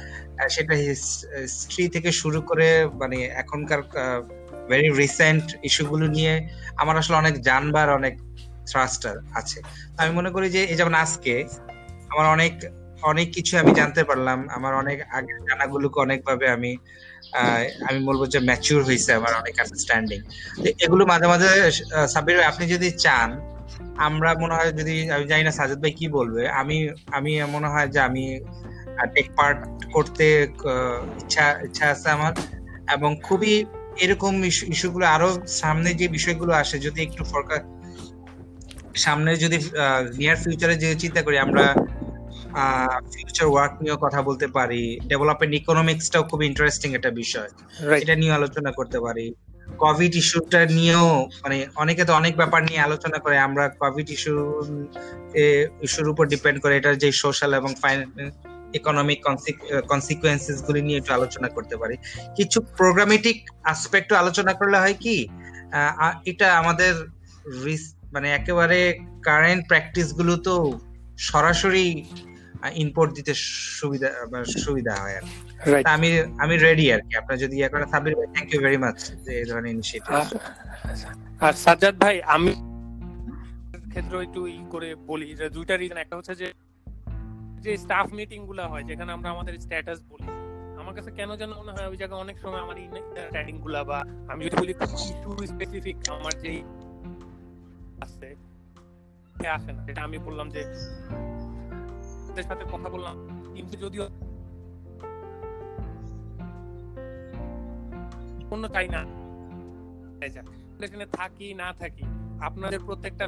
সেটা হিস্ট্রি থেকে শুরু করে মানে এখনকার ভেরি রিসেন্ট ইস্যুগুলো নিয়ে আমার আসলে অনেক জানবার, অনেক থ্রাস্টার আছে। আমি মনে করি যে, এই যেমন আজকে, আমার অনেক অনেক কিছু আমি জানতে পারলাম। আমার অনেক আগের জানাগুলোকে অনেকভাবে আমি আমি বলব যে ম্যাচিউর হয়েছে আমার অনেক আন্ডারস্ট্যান্ডিং এগুলো মাঝে মাঝে ভাই, আপনি যদি চান আমরা মনে হয় যদি আমি জানি না সাজেদ ভাই কি বলবে আমি আমি মনে হয় যে আমি টেক পার্ট করতে ইচ্ছা ইচ্ছা আছে আমার। এবং খুবই এরকম ইস্যুগুলো আরও সামনে যে বিষয়গুলো আসে যদি একটু ফরকার সামনে যদি নিয়ার ফিউচারে যে চিন্তা করি আমরা ফিউচার ওয়ার্ক নিয়েও কথা বলতে পারি ডেভেলপমেন্ট ইকোনমিক্সটাও খুব ইন্টারেস্টিং একটা বিষয়। এটা নিয়ে আলোচনা করতে পারি। কোভিড ইস্যুটা নিয়েও মানে অনেকে তো অনেক ব্যাপার নিয়ে আলোচনা করে আমরা কোভিড ইস্যু ইস্যুর উপর ডিপেন্ড করে এটার যে সোশ্যাল এবং ইকোনমিক কনসিকুয়েন্সেস গুলি নিয়ে একটু আলোচনা করতে পারি। কিছু প্রোগ্রামেটিক আসপেক্ট আলোচনা করলে হয় কি এটা আমাদের মানে একেবারে কারেন্ট প্র্যাকটিসগুলো তো সরাসরি ইনপুট দিতে সুবিধা সুবিধা হয় আর আমি আমি রেডি আর কি। আপনার যদি ইয়ে করেন সাবির ভাই থ্যাংক ইউ ভেরি মাচ যে এই ধরনের ইনিশিয়েটিভ আর সাজ্জাদ ভাই আমি ক্ষেত্রে একটু ই করে বলি যে দুইটা রিজন একটা হচ্ছে যে যে স্টাফ মিটিংগুলা হয় যেখানে আমরা আমাদের স্ট্যাটাস বলি। আমার কাছে কেন যেন মনে হয় ওই জায়গায় অনেক সময় আমার স্ট্যাটিংগুলা বা আমি যদি বলি ইস্যু স্পেসিফিক আমার যেই আছে আসে না। যেটা আমি বললাম যে সাথে কথা বললাম কিন্তু যদিও কোনো চাই না। থাকি না থাকি আপনাদের প্রত্যেকটা